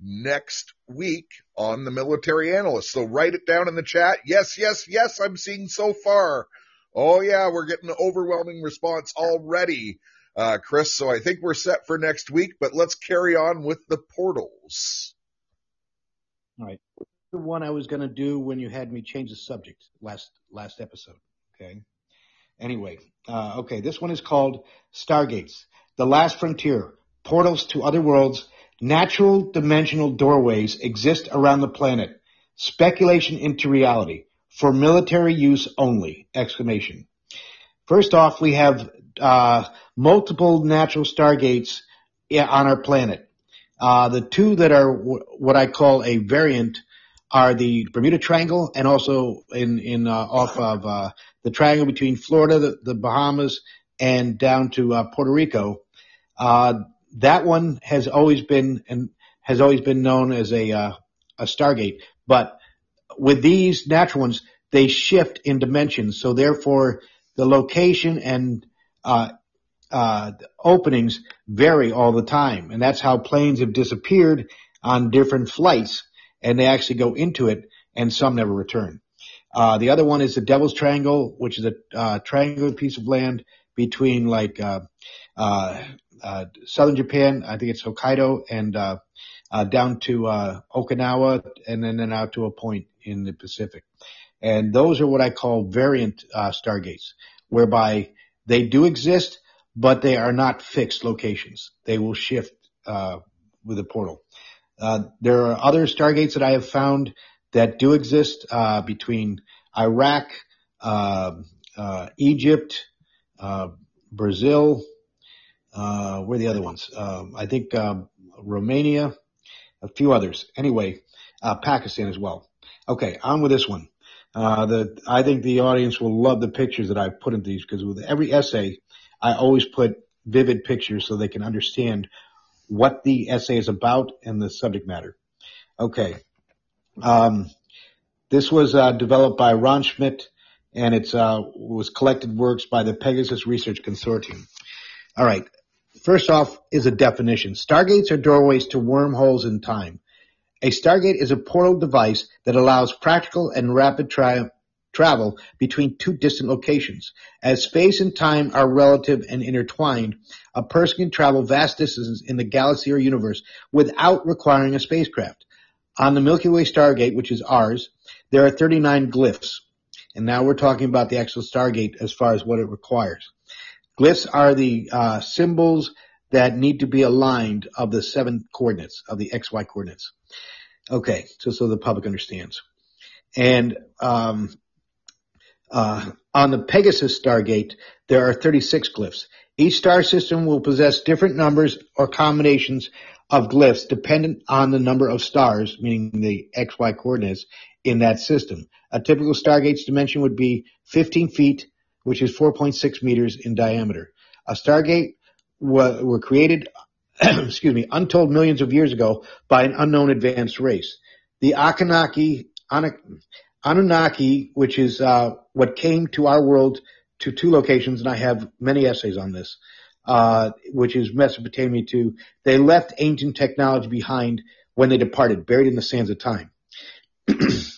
next week on the military analyst. So write it down in the chat. Yes, yes, yes. I'm seeing so far. Oh yeah, we're getting an overwhelming response already uh, Chris. So I think we're set for next week, but let's carry on with the portals. All right. The one I was going to do when you had me change the subject last, last episode. Okay. Anyway, uh, okay. This one is called Stargates, the last frontier, portals to other worlds, natural dimensional doorways exist around the planet. Speculation into reality for military use only! Exclamation. First off, we have uh, multiple natural stargates on our planet. Uh, the two that are w- what I call a variant are the Bermuda Triangle and also in in uh, off of uh, the triangle between Florida, the, the Bahamas, and down to uh, Puerto Rico. Uh, that one has always been and has always been known as a a Stargate. But with these natural ones, they shift in dimensions. So therefore, the location and uh, uh, openings vary all the time, and that's how planes have disappeared on different flights, and they actually go into it, and some never return. Uh, the other one is the Devil's Triangle, which is a uh, triangular piece of land between like uh, uh, uh, southern Japan, I think it's Hokkaido, and down to uh, Okinawa, and then, then out to a point in the Pacific. And those are what I call variant uh, stargates, whereby they do exist, but they are not fixed locations. They will shift uh, with the portal. Uh, there are other stargates that I have found that do exist uh, between Iraq, uh, uh, Egypt, uh, Brazil. Uh, where are the other ones? Um, I think um, Romania, a few others. Anyway, uh, Pakistan as well. Okay, on with this one. Uh, the I think the audience will love the pictures that I put in these because with every essay, I always put vivid pictures so they can understand what the essay is about and the subject matter. Okay. Um, this was uh, developed by Ron Schmidt and it's uh, was collected works by the Pegasus Research Consortium. All right. First off is a definition. Stargates are doorways to wormholes in time. A Stargate is a portal device that allows practical and rapid tra- travel between two distant locations. As space and time are relative and intertwined, a person can travel vast distances in the galaxy or universe without requiring a spacecraft. On the Milky Way Stargate, which is ours, there are 39 glyphs. And now we're talking about the actual Stargate as far as what it requires. Glyphs are the uh, symbols that need to be aligned of the seven coordinates, of the XY coordinates. Okay, so so the public understands. And um, uh, on the Pegasus Stargate, there are 36 glyphs. Each star system will possess different numbers or combinations of glyphs dependent on the number of stars, meaning the XY coordinates in that system. A typical Stargate's dimension would be 15 feet, which is 4.6 meters in diameter. A Stargate were, were created excuse me, untold millions of years ago by an unknown advanced race. The Akanaki, Anunnaki, which is uh, what came to our world to two locations, and I have many essays on this, uh, which is Mesopotamia too. They left ancient technology behind when they departed, buried in the sands of time. the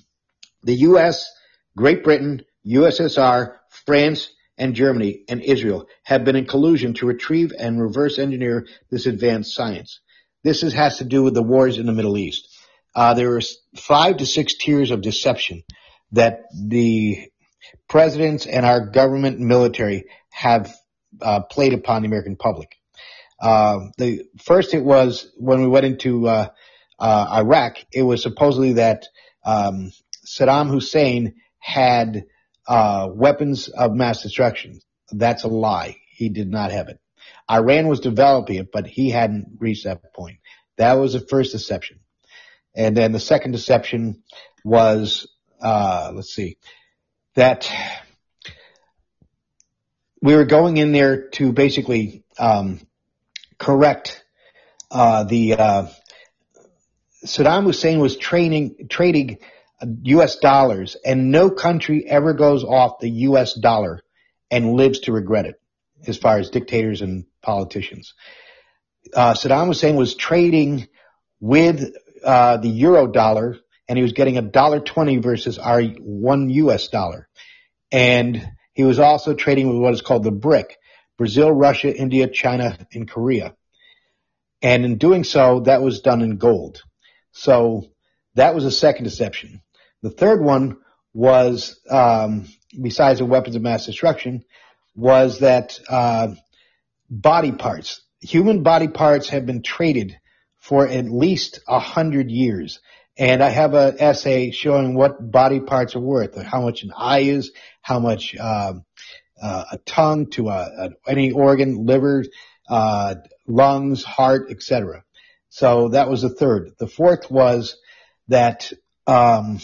U.S., Great Britain, USSR, France, and Germany and Israel have been in collusion to retrieve and reverse engineer this advanced science. This has to do with the wars in the Middle East. Uh, there are five to six tiers of deception that the presidents and our government and military have uh, played upon the American public. Uh, the first it was when we went into uh, uh, Iraq. It was supposedly that um, Saddam Hussein had uh, weapons of mass destruction. That's a lie. He did not have it. Iran was developing it, but he hadn't reached that point. That was the first deception. And then the second deception was, uh, let's see, that we were going in there to basically um, correct uh, the uh, Saddam Hussein was training trading U.S. dollars, and no country ever goes off the U.S. dollar and lives to regret it, as far as dictators and politicians. Uh, Saddam Hussein was trading with uh, the euro dollar, and he was getting a dollar twenty versus our one U.S. dollar, and he was also trading with what is called the BRIC: Brazil, Russia, India, China, and Korea. And in doing so, that was done in gold. So that was a second deception. The third one was, um, besides the weapons of mass destruction, was that uh, body parts, human body parts, have been traded for at least a hundred years. And I have an essay showing what body parts are worth, how much an eye is, how much uh, uh, a tongue to a, a, any organ, liver, uh, lungs, heart, etc. So that was the third. The fourth was that um,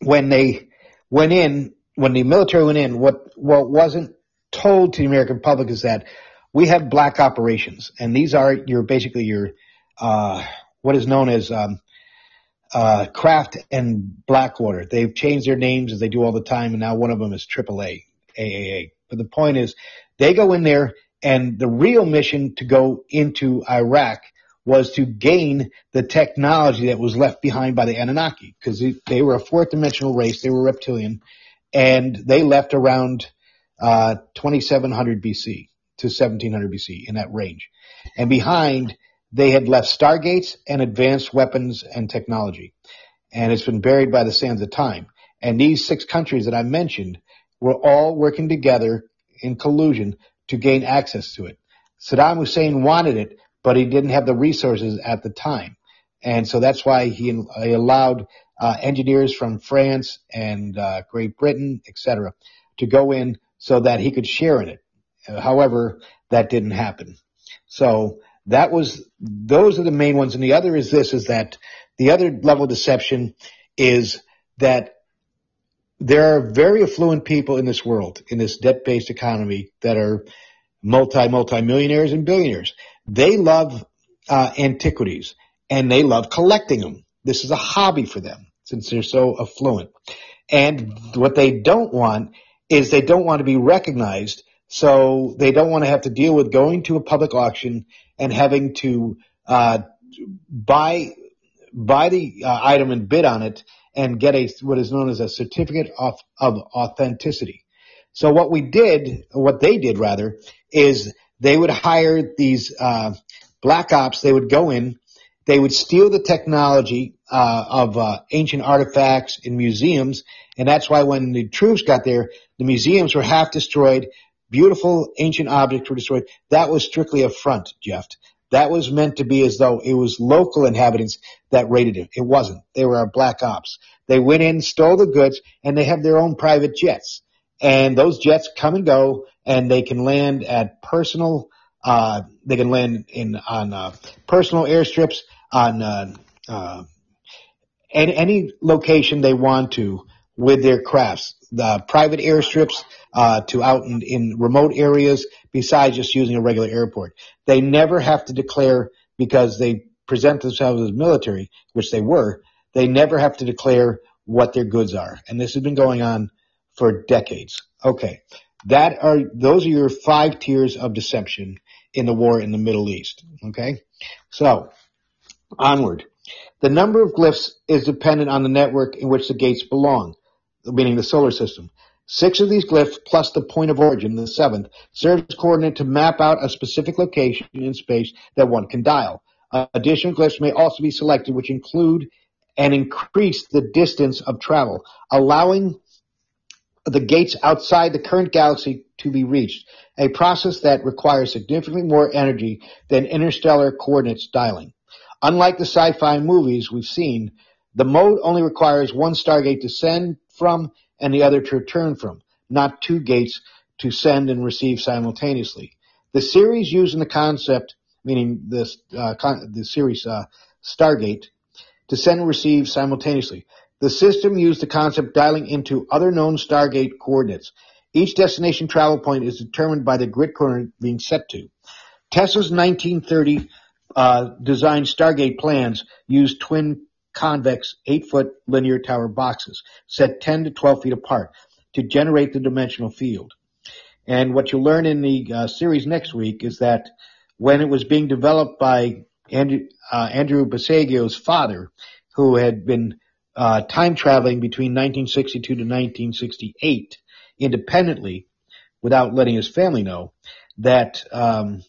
when they went in, when the military went in, what, what wasn't told to the American public is that we have black operations, and these are your basically your uh, what is known as um, uh, Kraft and Blackwater. They've changed their names as they do all the time, and now one of them is AAA, AAA. But the point is, they go in there, and the real mission to go into Iraq was to gain the technology that was left behind by the Anunnaki, because they were a fourth dimensional race. They were reptilian, and they left around uh, 2700 BC to 1700 BC in that range. And behind they had left stargates and advanced weapons and technology. And it's been buried by the sands of time. And these six countries that I mentioned were all working together in collusion to gain access to it. Saddam Hussein wanted it, but he didn't have the resources at the time. And so that's why he, he allowed uh, engineers from France and uh, Great Britain, etc., to go in so that he could share in it. However, that didn't happen. So that was, those are the main ones. And the other is this, is that the other level of deception is that there are very affluent people in this world, in this debt-based economy that are multi, multi-millionaires and billionaires. They love uh, antiquities and they love collecting them. This is a hobby for them since they're so affluent. And what they don't want is they don't want to be recognized so they don't want to have to deal with going to a public auction and having to uh, buy buy the uh, item and bid on it and get a what is known as a certificate of, of authenticity. So what we did, what they did rather, is they would hire these uh, black ops. They would go in, they would steal the technology uh, of uh, ancient artifacts in museums, and that's why when the troops got there, the museums were half destroyed beautiful ancient objects were destroyed. That was strictly a front, Jeff. That was meant to be as though it was local inhabitants that raided it. It wasn't. They were our black ops. They went in, stole the goods, and they have their own private jets. And those jets come and go, and they can land at personal. Uh, they can land in on uh, personal airstrips on uh, uh, any, any location they want to with their crafts. The private airstrips uh, to out in, in remote areas besides just using a regular airport. They never have to declare because they present themselves as military, which they were. They never have to declare what their goods are, and this has been going on for decades. Okay, that are those are your five tiers of deception in the war in the Middle East. Okay, so onward. The number of glyphs is dependent on the network in which the gates belong, meaning the solar system. Six of these glyphs plus the point of origin, the seventh, serves as coordinate to map out a specific location in space that one can dial. Uh, additional glyphs may also be selected which include and increase the distance of travel, allowing the gates outside the current galaxy to be reached, a process that requires significantly more energy than interstellar coordinates dialing. Unlike the sci-fi movies we've seen, the mode only requires one stargate to send from and the other to return from, not two gates to send and receive simultaneously. The series using the concept, meaning this, uh, con- the series uh, Stargate, to send and receive simultaneously. The system used the concept dialing into other known Stargate coordinates. Each destination travel point is determined by the grid coordinate being set to. Tesla's 1930 uh, designed Stargate plans used twin convex 8-foot linear tower boxes set 10 to 12 feet apart to generate the dimensional field. And what you'll learn in the uh, series next week is that when it was being developed by Andrew, uh, Andrew Basiago's father, who had been uh, time traveling between 1962 to 1968 independently without letting his family know, that um,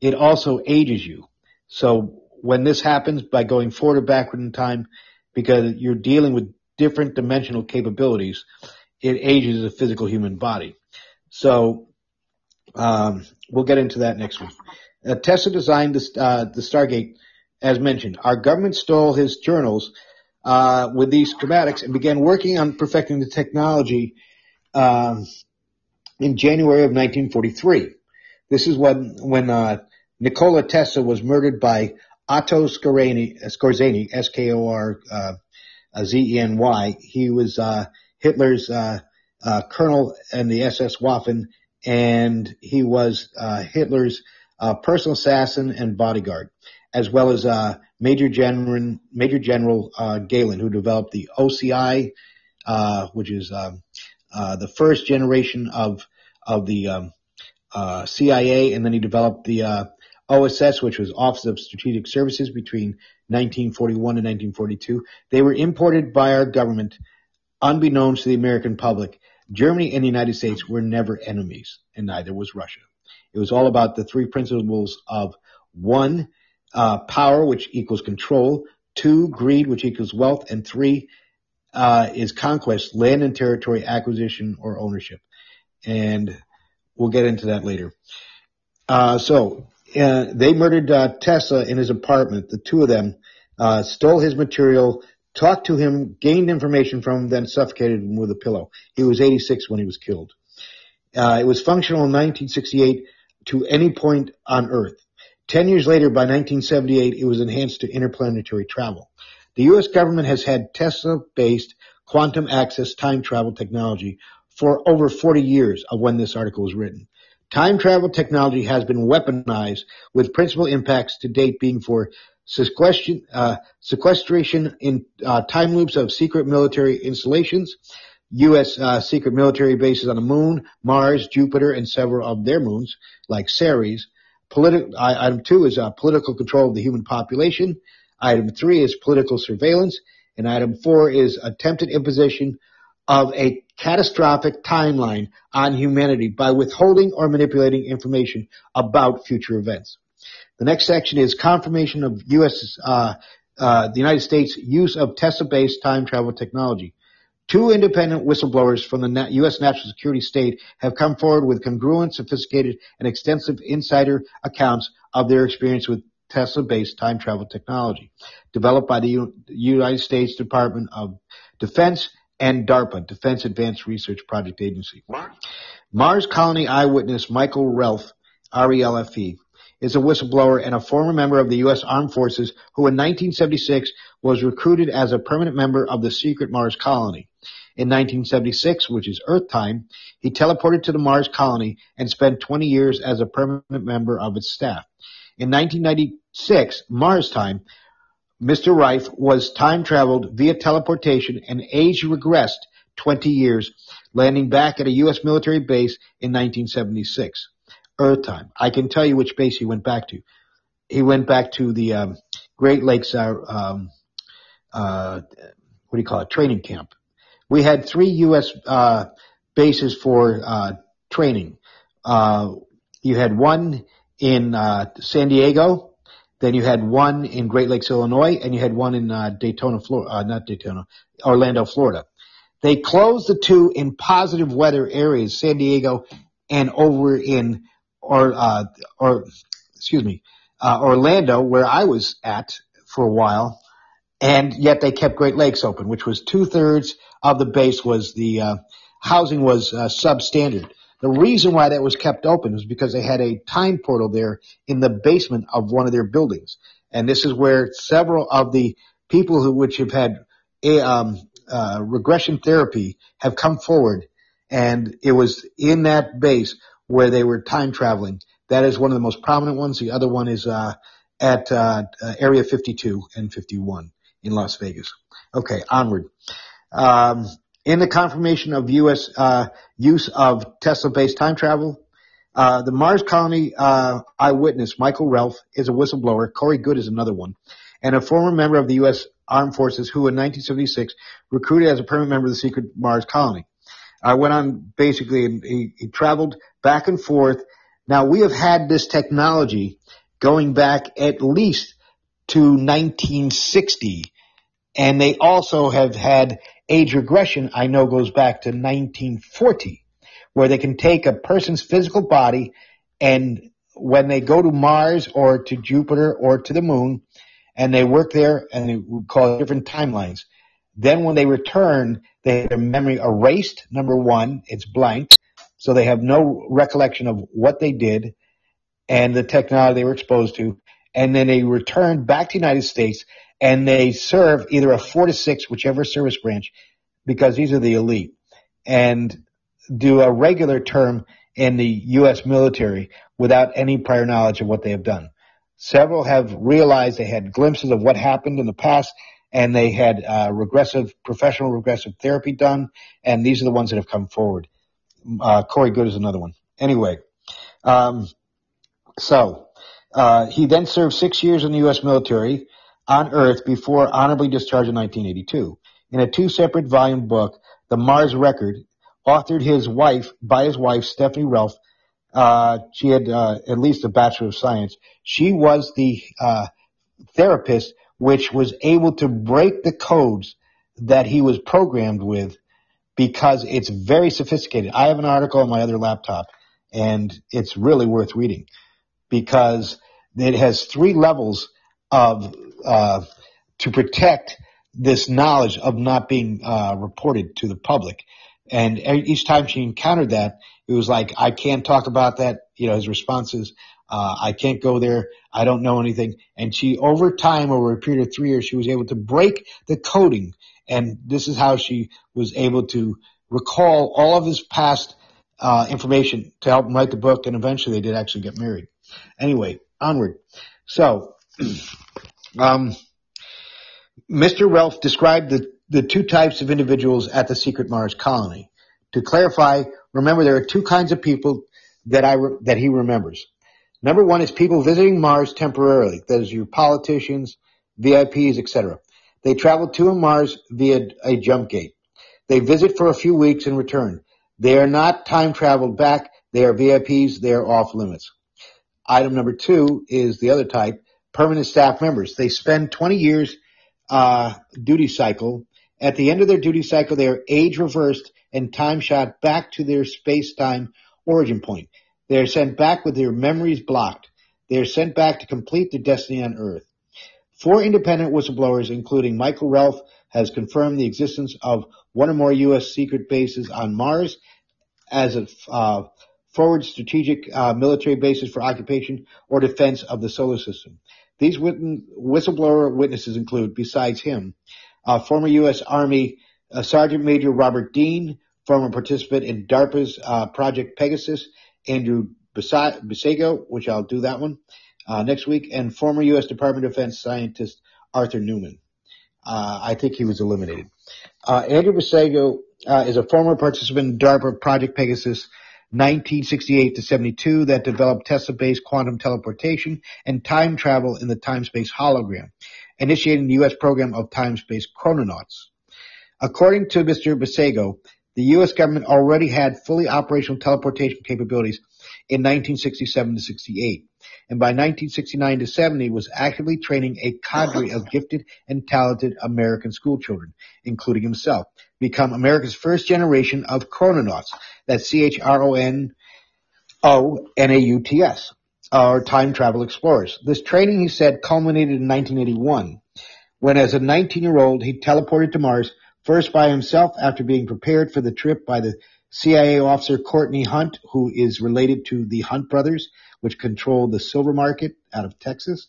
it also ages you. So when this happens by going forward or backward in time, because you're dealing with different dimensional capabilities, it ages a physical human body. So um, we'll get into that next week. Uh, Tesla designed the, uh, the Stargate, as mentioned. Our government stole his journals uh, with these schematics and began working on perfecting the technology um, in January of 1943. This is when when uh, Nikola Tesla was murdered by Otto Skorzeny, Skorzeny S-K-O-R-Z-E-N-Y. He was uh, Hitler's uh, uh, colonel in the SS Waffen, and he was uh, Hitler's uh, personal assassin and bodyguard. as well as uh, Major General Major General uh, Gehlen, who developed the OCI, uh, which is um, uh, the first generation of of the um, uh, CIA, and then he developed the uh, OSS, which was Office of Strategic Services between 1941 and 1942. They were imported by our government, unbeknownst to the American public. Germany and the United States were never enemies, and neither was Russia. It was all about the three principles of one, uh, power, which equals control, two, greed, which equals wealth, and three uh, is conquest, land and territory acquisition or ownership. And we'll get into that later. Uh, so they murdered uh, Tesla in his apartment. The two of them uh, stole his material, talked to him, gained information from him, then suffocated him with a pillow. He was 86 when he was killed. Uh, it was functional in 1968 to any point on Earth. Ten years later, by 1978, it was enhanced to interplanetary travel. The U.S. government has had Tesla-based quantum access time travel technology for over 40 years of when this article was written. Time travel technology has been weaponized with principal impacts to date being for sequestration, uh, sequestration in uh, time loops of secret military installations, U.S. Uh, secret military bases on the moon, Mars, Jupiter, and several of their moons, like Ceres. Politi- item two is uh, political control of the human population. Item three is political surveillance. And item four is attempted imposition of a catastrophic timeline on humanity by withholding or manipulating information about future events. The next section is confirmation of U.S. Uh, uh, the United States use of Tesla-based time travel technology. Two independent whistleblowers from the U.S. National Security State have come forward with congruent, sophisticated, and extensive insider accounts of their experience with Tesla-based time travel technology, developed by the U- United States Department of Defense and DARPA, Defense Advanced Research Project Agency. Mars Colony eyewitness Michael Relfe, R-E-L-F-E, is a whistleblower and a former member of the U.S. Armed Forces who in 1976 was recruited as a permanent member of the secret Mars colony. In 1976, which is Earth time, he teleported to the Mars colony and spent 20 years as a permanent member of its staff. In 1996, Mars time, Mr. Relfe was time traveled via teleportation and age regressed 20 years, landing back at a U.S. military base in 1976. Earth time. I can tell you which base he went back to. He went back to the um, Great Lakes, uh, um, uh, what do you call it, training camp. We had three U.S. Uh, bases for uh, training. Uh, you had one in uh, San Diego, then you had one in Great Lakes, Illinois, and you had one in uh, Daytona, Florida, not Daytona, Orlando, Florida. They closed the two in positive weather areas, San Diego and over in or uh, or excuse me, uh, Orlando, where I was at for a while, and yet they kept Great Lakes open, which was two thirds of the base was the uh, housing was uh, substandard. The reason why that was kept open was because they had a time portal there in the basement of one of their buildings, and this is where several of the people who which have had a, um, uh, regression therapy have come forward, and it was in that base where they were time traveling. That is one of the most prominent ones. The other one is uh, at uh, uh Area 52 and 51 in Las Vegas. Okay, onward. Um, in the confirmation of U.S. Uh, use of Tesla-based time travel, uh, the Mars colony uh, eyewitness Michael Relfe is a whistleblower. Corey Goode is another one, and a former member of the U.S. Armed Forces who, in 1976, recruited as a permanent member of the secret Mars colony. I went on basically, and he, he traveled back and forth. Now we have had this technology going back at least to 1960, and they also have had age regression. I know goes back to 1940, where they can take a person's physical body and when they go to Mars or to Jupiter or to the moon, and they work there, and they call different timelines. Then when they return, they have their memory erased. Number one, it's blank. So they have no recollection of what they did and the technology they were exposed to. And then they return back to the United States and they serve either a four to six, whichever service branch, because these are the elite, and do a regular term in the U.S. military without any prior knowledge of what they have done. Several have realized they had glimpses of what happened in the past and they had uh, regressive, professional regressive therapy done, and these are the ones that have come forward. Uh, Corey Goode is another one. Anyway, um, so uh, he then served six years in the U.S. military on Earth before honorably discharged in 1982. In a two separate volume book, The Mars Record, authored his wife by his wife Stephanie Relfe. Uh, she had uh, at least a bachelor of science. She was the uh, therapist which was able to break the codes that he was programmed with because it's very sophisticated. I have an article on my other laptop and it's really worth reading because it has three levels of uh, to protect this knowledge of not being uh, reported to the public. And each time she encountered that, it was like, I can't talk about that. You know, his responses, uh, I can't go there. I don't know anything. And she, over time, over a period of three years, she was able to break the coding. And this is how she was able to recall all of his past uh, information to help him write the book. And eventually they did actually get married. Anyway, onward. So, um, Mr. Relfe described the, the two types of individuals at the secret Mars colony. To clarify, remember there are two kinds of people that I, that he remembers. Number one is people visiting Mars temporarily. That is your politicians, VIPs, etc. They travel to Mars via a jump gate. They visit for a few weeks and return. They are not time traveled back. They are VIPs. They are off limits. Item number two is the other type, permanent staff members. They spend 20 years uh, duty cycle. At the end of their duty cycle, they are age reversed and time shot back to their space-time origin point. They are sent back with their memories blocked. They are sent back to complete their destiny on Earth. Four independent whistleblowers, including Michael Relfe, has confirmed the existence of one or more U.S. secret bases on Mars as a uh, forward strategic uh, military bases for occupation or defense of the solar system. These whistleblower witnesses include, besides him, uh, former U.S. Army uh, Sergeant Major Robert Dean, former participant in DARPA's uh, Project Pegasus, Andrew Basiago, which I'll do that one uh, next week, and former U.S. Department of Defense scientist Arthur Newman. Uh, I think he was eliminated. Uh, Andrew uh, is a former participant in DARPA Project Pegasus 1968 to 72 that developed Tesla-based quantum teleportation and time travel in the time-space hologram, initiating the U.S. program of time-space chrononauts. According to Mr. Basiago, the U.S. government already had fully operational teleportation capabilities in 1967 to 68, and by 1969 to 70 was actively training a cadre of gifted and talented American schoolchildren, including himself, become America's first generation of chrononauts. That's C-H-R-O-N-O-N-A-U-T-S, or time travel explorers. This training, he said, culminated in 1981, when as a 19-year-old he teleported to Mars First by himself after being prepared for the trip by the CIA officer Courtney Hunt, who is related to the Hunt brothers, which control the silver market out of Texas.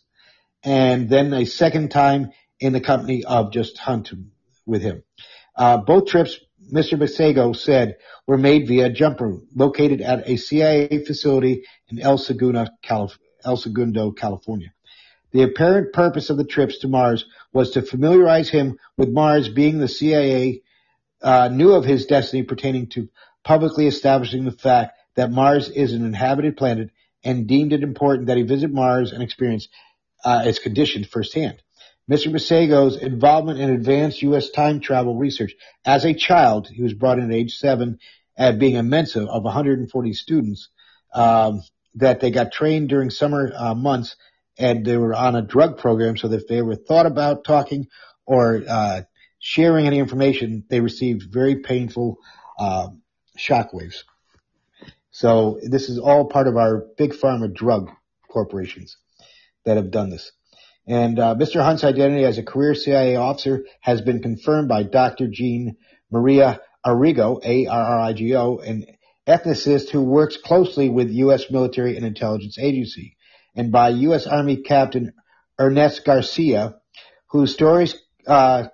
And then a second time in the company of just Hunt with him. Uh, both trips, Mr. Basiago said, were made via jumper located at a CIA facility in El Segundo, Calif- El Segundo, California. The apparent purpose of the trips to Mars was to familiarize him with Mars being the CIA uh, knew of his destiny pertaining to publicly establishing the fact that Mars is an inhabited planet and deemed it important that he visit Mars and experience uh, its conditions firsthand. Mr. Basiago's involvement in advanced U.S. time travel research. As a child, he was brought in at age seven at being a Mensa of 140 students um, that they got trained during summer uh, months and they were on a drug program so if they ever thought about talking or uh, sharing any information, they received very painful uh, shockwaves. So this is all part of our big pharma drug corporations that have done this. And uh, Mr. Hunt's identity as a career CIA officer has been confirmed by Dr. Jean Maria Arrigo, A-R-R-I-G-O, an ethicist who works closely with U.S. military and intelligence agency and by U.S. Army Captain Ernest Garcia, whose story's uh,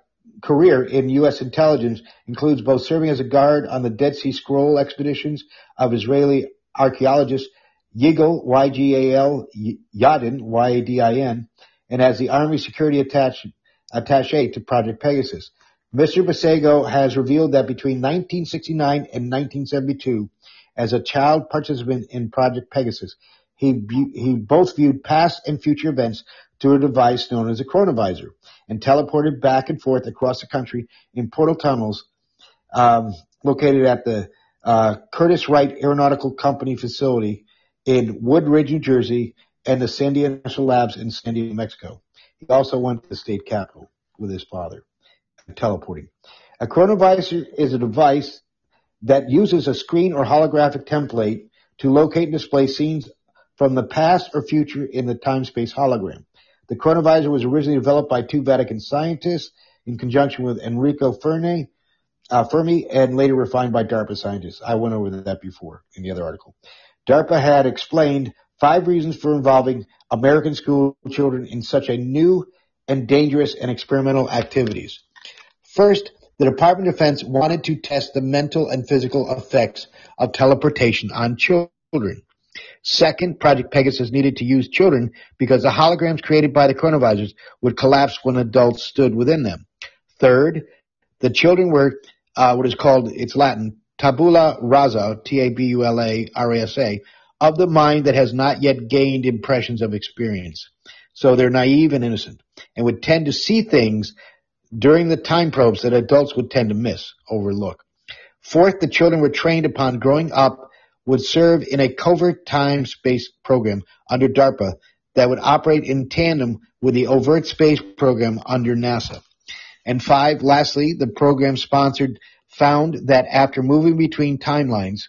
career in U.S. intelligence includes both serving as a guard on the Dead Sea Scroll expeditions of Israeli archaeologist Yigal, Y-G-A-L, Yadin, Y-A-D-I-N, and as the Army Security Attache, Attaché to Project Pegasus. Mr. Basiago has revealed that between 1969 and 1972, as a child participant in Project Pegasus, he, he both viewed past and future events through a device known as a chronovisor and teleported back and forth across the country in portal tunnels um, located at the uh, Curtiss-Wright Aeronautical Company facility in Woodridge, New Jersey, and the Sandia National Labs in Sandia, New Mexico. He also went to the state capitol with his father, teleporting. A chronovisor is a device that uses a screen or holographic template to locate and display scenes from the past or future in the time-space hologram. The chronovisor was originally developed by two Vatican scientists in conjunction with Enrico Fermi, uh, Fermi and later refined by DARPA scientists. I went over that before in the other article. DARPA had explained five reasons for involving American school children in such a new and dangerous and experimental activities. First, the Department of Defense wanted to test the mental and physical effects of teleportation on children. Second, Project Pegasus needed to use children because the holograms created by the chronovisors would collapse when adults stood within them. Third, the children were uh, what is called, it's Latin, tabula rasa, T-A-B-U-L-A-R-A-S-A, of the mind that has not yet gained impressions of experience. So they're naive and innocent and would tend to see things during the time probes that adults would tend to miss, overlook. Fourth, the children were trained upon growing up would serve in a covert time-space program under DARPA that would operate in tandem with the overt space program under NASA. And five, lastly, the program sponsored found that after moving between timelines,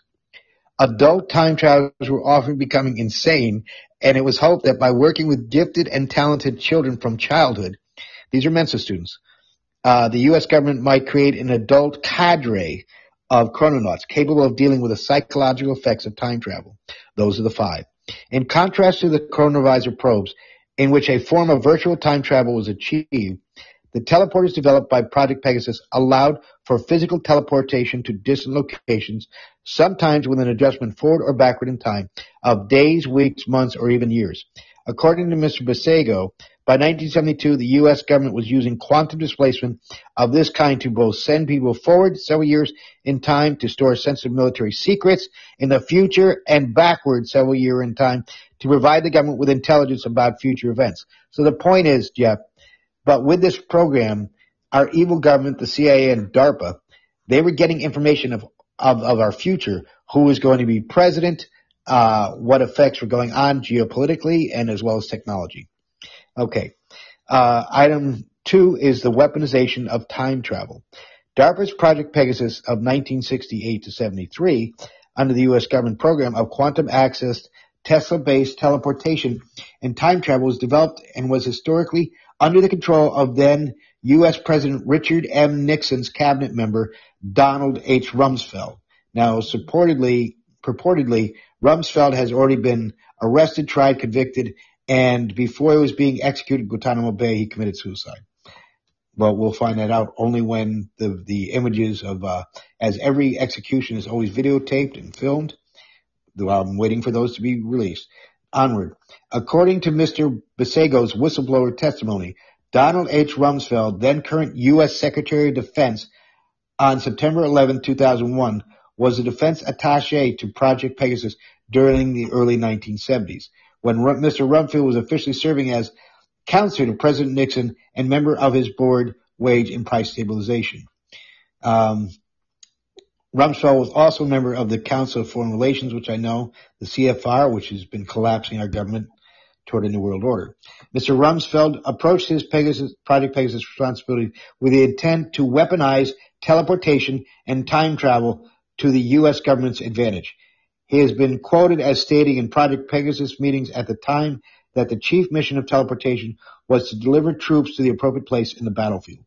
adult time travelers were often becoming insane, and it was hoped that by working with gifted and talented children from childhood, these are Mensa students, uh, the U.S. government might create an adult cadre of chrononauts capable of dealing with the psychological effects of time travel. Those are the five. In contrast to the chronovisor probes, in which a form of virtual time travel was achieved, the teleporters developed by Project Pegasus allowed for physical teleportation to distant locations, sometimes with an adjustment forward or backward in time of days, weeks, months, or even years. According to Mr. Basiago, by 1972, the U.S. government was using quantum displacement of this kind to both send people forward several years in time to store sensitive military secrets in the future and backward several years in time to provide the government with intelligence about future events. So the point is, Jeff, but with this program, our evil government, the CIA and DARPA, they were getting information of, of, of our future, who was going to be president, uh, what effects were going on geopolitically and as well as technology. Okay. Uh, item two is the weaponization of time travel. DARPA's Project Pegasus of 1968 to 73, under the U.S. government program of quantum access, Tesla-based teleportation and time travel was developed and was historically under the control of then U.S. President Richard M. Nixon's cabinet member Donald H. Rumsfeld. Now, supportedly, purportedly, Rumsfeld has already been arrested, tried, convicted, and before he was being executed in Guantanamo Bay, he committed suicide. But we'll find that out only when the the images of uh, as every execution is always videotaped and filmed. I'm waiting for those to be released. Onward. According to Mr. Basiago's whistleblower testimony, Donald H. Rumsfeld, then current U.S. Secretary of Defense, on September 11, 2001, was a defense attache to Project Pegasus during the early 1970s, when Mr. Rumsfeld was officially serving as counselor to President Nixon and member of his board wage and price stabilization. Um, Rumsfeld was also a member of the Council of Foreign Relations, which I know, the CFR, which has been collapsing our government toward a new world order. Mr. Rumsfeld approached his Pegasus, Project Pegasus responsibility with the intent to weaponize teleportation and time travel to the U.S. government's advantage. He has been quoted as stating in Project Pegasus meetings at the time that the chief mission of teleportation was to deliver troops to the appropriate place in the battlefield.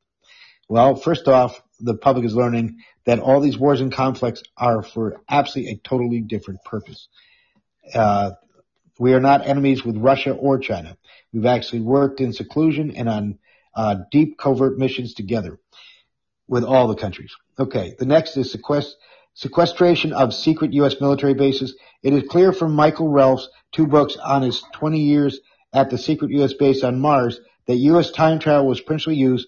Well, first off, the public is learning that all these wars and conflicts are for absolutely a totally different purpose. Uh, we are not enemies with Russia or China. We've actually worked in seclusion and on uh, deep covert missions together with all the countries. Okay, the next is sequest- sequestration of secret U.S. military bases. It is clear from Michael Relfe's two books on his 20 years at the secret U.S. base on Mars that U.S. time travel was principally used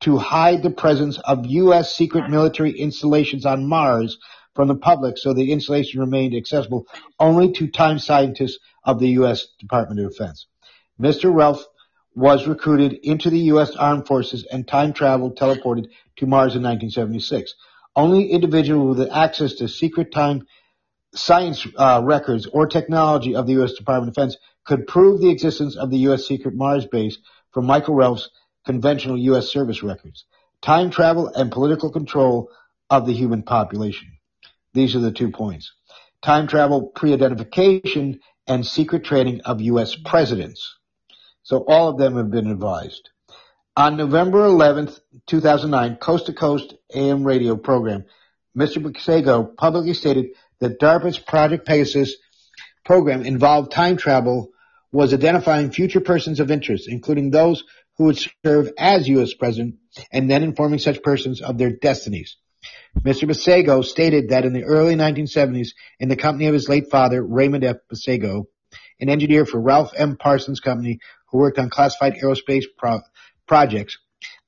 to hide the presence of U.S. secret military installations on Mars from the public so the installation remained accessible only to time scientists of the U.S. Department of Defense. Mr. Relfe was recruited into the U.S. Armed Forces and time traveled teleported to Mars in 1976. Only individuals with access to secret time science uh, records or technology of the U.S. Department of Defense could prove the existence of the U.S. secret Mars base from Michael Relfe's conventional U.S. service records, time travel, and political control of the human population. These are the two points. Time travel pre-identification and secret training of U.S. presidents. So all of them have been advised. On November 11th, 2009, Coast to Coast AM radio program, Mr. Basiago publicly stated that DARPA's Project Pegasus program involved time travel was identifying future persons of interest, including those who would serve as U.S. president, and then informing such persons of their destinies. Mr. Basiago stated that in the early 1970s, in the company of his late father, Raymond F. Basiago, an engineer for Ralph M. Parsons Company who worked on classified aerospace pro- projects,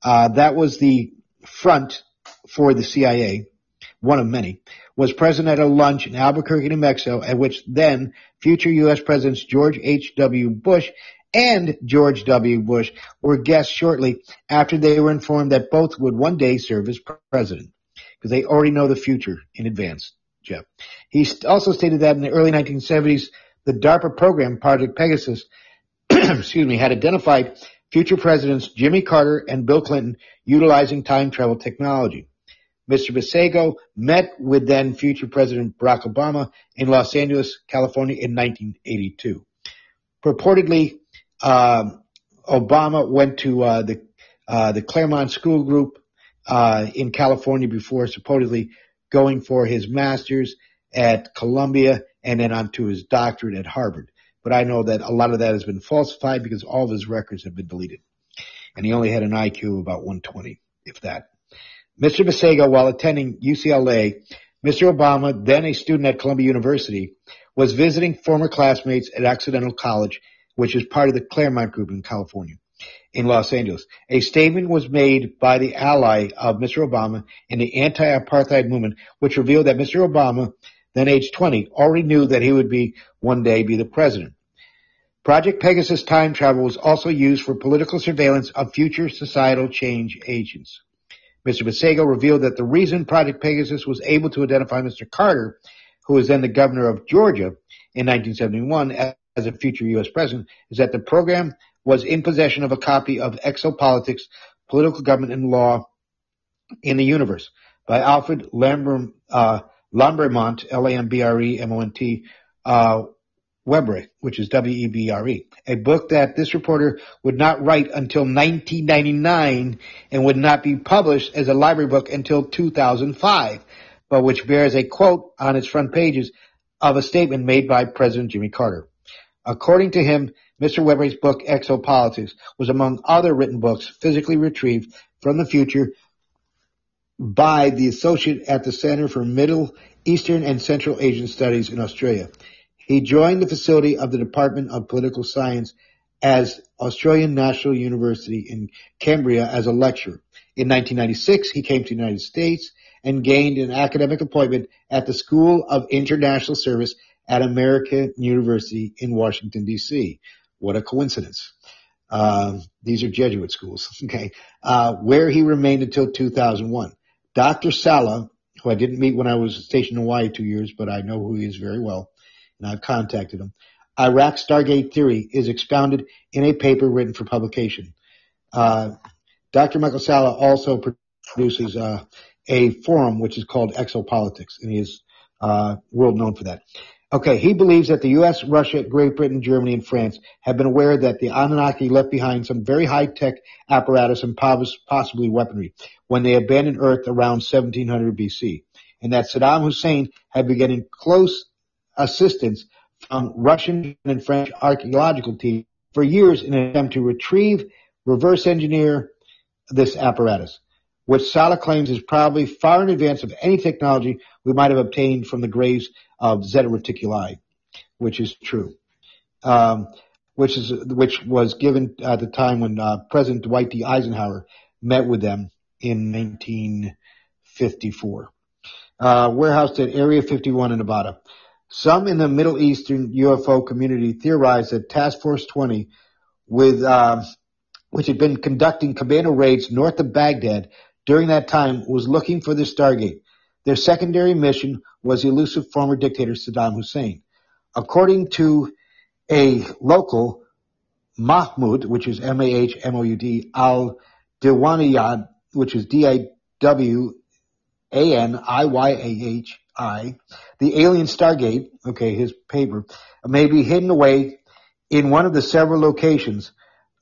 uh, that was the front for the CIA, one of many, was present at a lunch in Albuquerque, New Mexico, at which then future U.S. Presidents George H.W. Bush and George W. Bush were guests shortly after they were informed that both would one day serve as president. Because they already know the future in advance, Jeff. He also stated that in the early 1970s, the DARPA program, Project Pegasus, excuse me, had identified future presidents Jimmy Carter and Bill Clinton utilizing time travel technology. Mr. Basiago met with then future President Barack Obama in Los Angeles, California in 1982. Purportedly, uh, Obama went to uh, the uh, the Claremont School Group uh, in California before supposedly going for his master's at Columbia and then on to his doctorate at Harvard. But I know that a lot of that has been falsified because all of his records have been deleted. And he only had an IQ of about 120, if that. Mr. Basiago, while attending UCLA, Mr. Obama, then a student at Columbia University, was visiting former classmates at Occidental College, which is part of the Claremont Group in California, in Los Angeles. A statement was made by the ally of Mr. Obama in the anti-apartheid movement, which revealed that Mr. Obama, then age 20, already knew that he would be one day be the president. Project Pegasus time travel was also used for political surveillance of future societal change agents. Mr. Basiago revealed that the reason Project Pegasus was able to identify Mr. Carter, who was then the governor of Georgia in 1971 as a future U.S. president, is that the program was in possession of a copy of Exopolitics, Political Government and Law in the Universe by Alfred Lambert, uh, Lambremont, L-A-M-B-R-E-M-O-N-T, uh, Webre, which is W-E-B-R-E, a book that this reporter would not write until 1999 and would not be published as a library book until 2005, but which bears a quote on its front pages of a statement made by President Jimmy Carter. According to him, Mr. Webre's book Exopolitics was among other written books physically retrieved from the future by the associate at the Center for Middle Eastern and Central Asian Studies in Australia. He joined the facility of the Department of Political Science as Australian National University in Canberra as a lecturer. In 1996, he came to the United States and gained an academic appointment at the School of International Service at American University in Washington, D.C. What a coincidence. Uh, these are Jesuit schools, okay, uh, where he remained until 2001. Dr. Salla, who I didn't meet when I was stationed in Hawaii two years, but I know who he is very well, and I've contacted him. Iraq Stargate Theory is expounded in a paper written for publication. Uh, Dr. Michael Salla also produces uh, a forum which is called Exopolitics, and he is uh, world known for that. Okay, he believes that the U.S., Russia, Great Britain, Germany, and France have been aware that the Anunnaki left behind some very high-tech apparatus and possibly weaponry when they abandoned Earth around 1700 BC, and that Saddam Hussein had been getting close assistance from Russian and French archaeological teams for years in an attempt to retrieve, reverse engineer this apparatus. which Salla claims is probably far in advance of any technology we might have obtained from the Greys of Zeta Reticuli, which is true. Um, which is which was given at the time when uh, President Dwight D. Eisenhower met with them in 1954. Uh, warehoused at Area 51 in Nevada. Some in the Middle Eastern UFO community theorize that Task Force 20, with uh, which had been conducting commando raids north of Baghdad during that time, was looking for the Stargate. Their secondary mission was elusive former dictator Saddam Hussein. According to a local Mahmoud, which is M-A-H-M-O-U-D, al-Diwaniyad, which is D-I-W-A-N-I-Y-A-H-I, the alien Stargate, okay, his paper, may be hidden away in one of the several locations.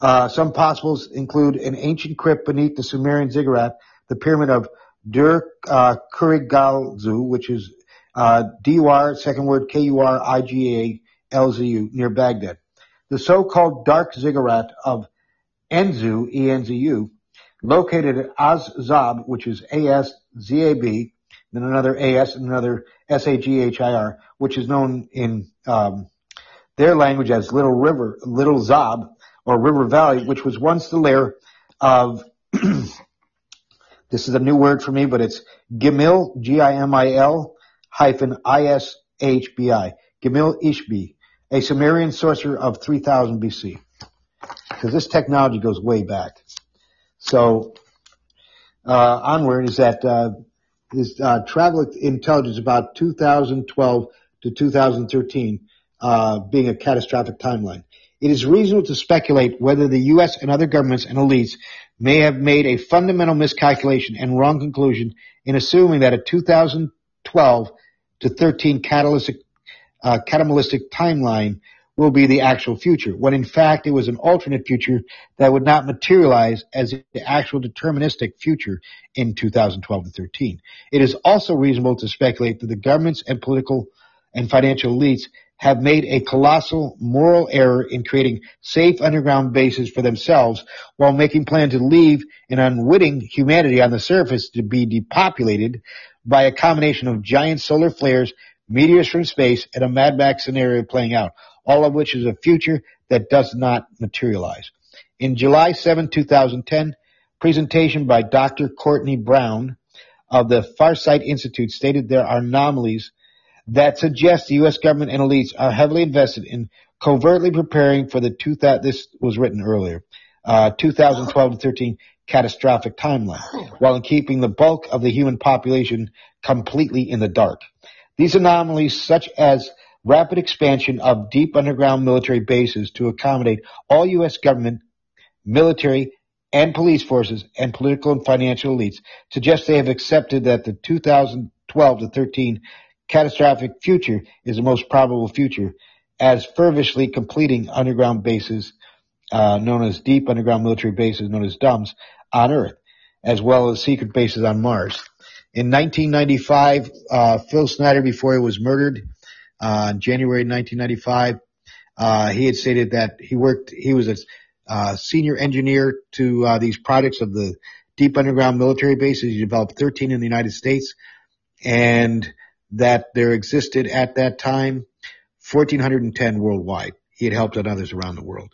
Uh, some possibles include an ancient crypt beneath the Sumerian ziggurat, the pyramid of Dur uh, Kurigalzu, which is uh, D-U-R, second word K-U-R-I-G-A-L-Z-U, near Baghdad. The so-called Dark Ziggurat of Enzu, E-N-Z-U, located at Az-Zab, which is A-S-Z-A-B, then another A-S and another S-A-G-H-I-R, which is known in um, their language as Little River, Little Zab, or River Valley, which was once the lair of, this is a new word for me, but it's Gimil, G-I-M-I-L, hyphen I-S-H-B-I, Gimil Ishbi, a Sumerian sorcerer of 3000 BC. Because this technology goes way back. So, uh, onward is that, uh, is, uh, travel intelligence about 2012 to 2013, uh, being a catastrophic timeline. It is reasonable to speculate whether the U.S. and other governments and elites may have made a fundamental miscalculation and wrong conclusion in assuming that a 2012 to 13 catalytic, uh, timeline will be the actual future, when in fact it was an alternate future that would not materialize as the actual deterministic future in 2012 and 13. It is also reasonable to speculate that the governments and political and financial elites have made a colossal moral error in creating safe underground bases for themselves while making plans to leave an unwitting humanity on the surface to be depopulated by a combination of giant solar flares, meteors from space, and a Mad Max scenario playing out, all of which is a future that does not materialize. In July 7, 2010, presentation by Dr. Courtney Brown of the Farsight Institute stated there are anomalies that suggest the U.S. government and elites are heavily invested in covertly preparing for the two that this was written earlier, uh, 2012 to 13 catastrophic timeline, while keeping the bulk of the human population completely in the dark. These anomalies, such as rapid expansion of deep underground military bases to accommodate all U.S. government, military, and police forces and political and financial elites, suggest they have accepted that the 2012 to 13 catastrophic future is the most probable future, as fervishly completing underground bases, uh, known as deep underground military bases, known as DUMBs, on Earth, as well as secret bases on Mars. In 1995, uh, Phil Schneider, before he was murdered, uh, January 1995, uh, he had stated that he worked, he was a uh, senior engineer to uh, these projects of the deep underground military bases. He developed 13 in the United States, and that there existed at that time 1,410 worldwide. He had helped out others around the world.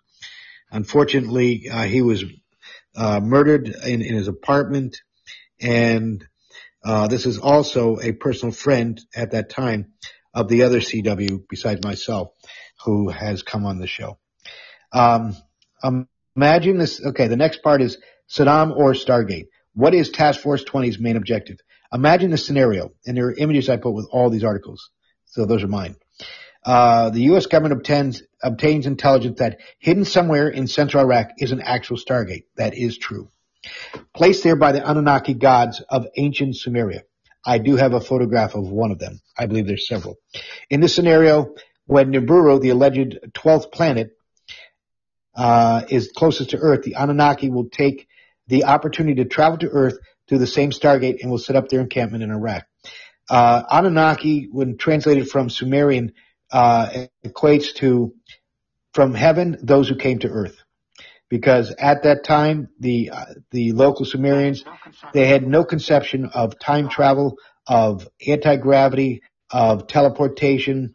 Unfortunately, uh, he was uh, murdered in, in, his apartment, and uh, this is also a personal friend at that time of the other CW besides myself who has come on the show. Um, imagine this. Okay, the next part is Saddam or Stargate. What is Task Force 20's main objective? Imagine the scenario, and there are images I put with all these articles. So those are mine. Uh, the U.S. government obtains, obtains intelligence that hidden somewhere in central Iraq is an actual Stargate. That is true. Placed there by the Anunnaki gods of ancient Sumeria. I do have a photograph of one of them. I believe there's several. In this scenario, when Nibiru, the alleged 12th planet, uh, is closest to Earth, the Anunnaki will take the opportunity to travel to Earth through the same Stargate and will set up their encampment in Iraq. Uh, Anunnaki, when translated from Sumerian, uh, equates to from heaven those who came to earth. Because at that time the uh, the local Sumerians they had no conception of time travel, of anti gravity, of teleportation,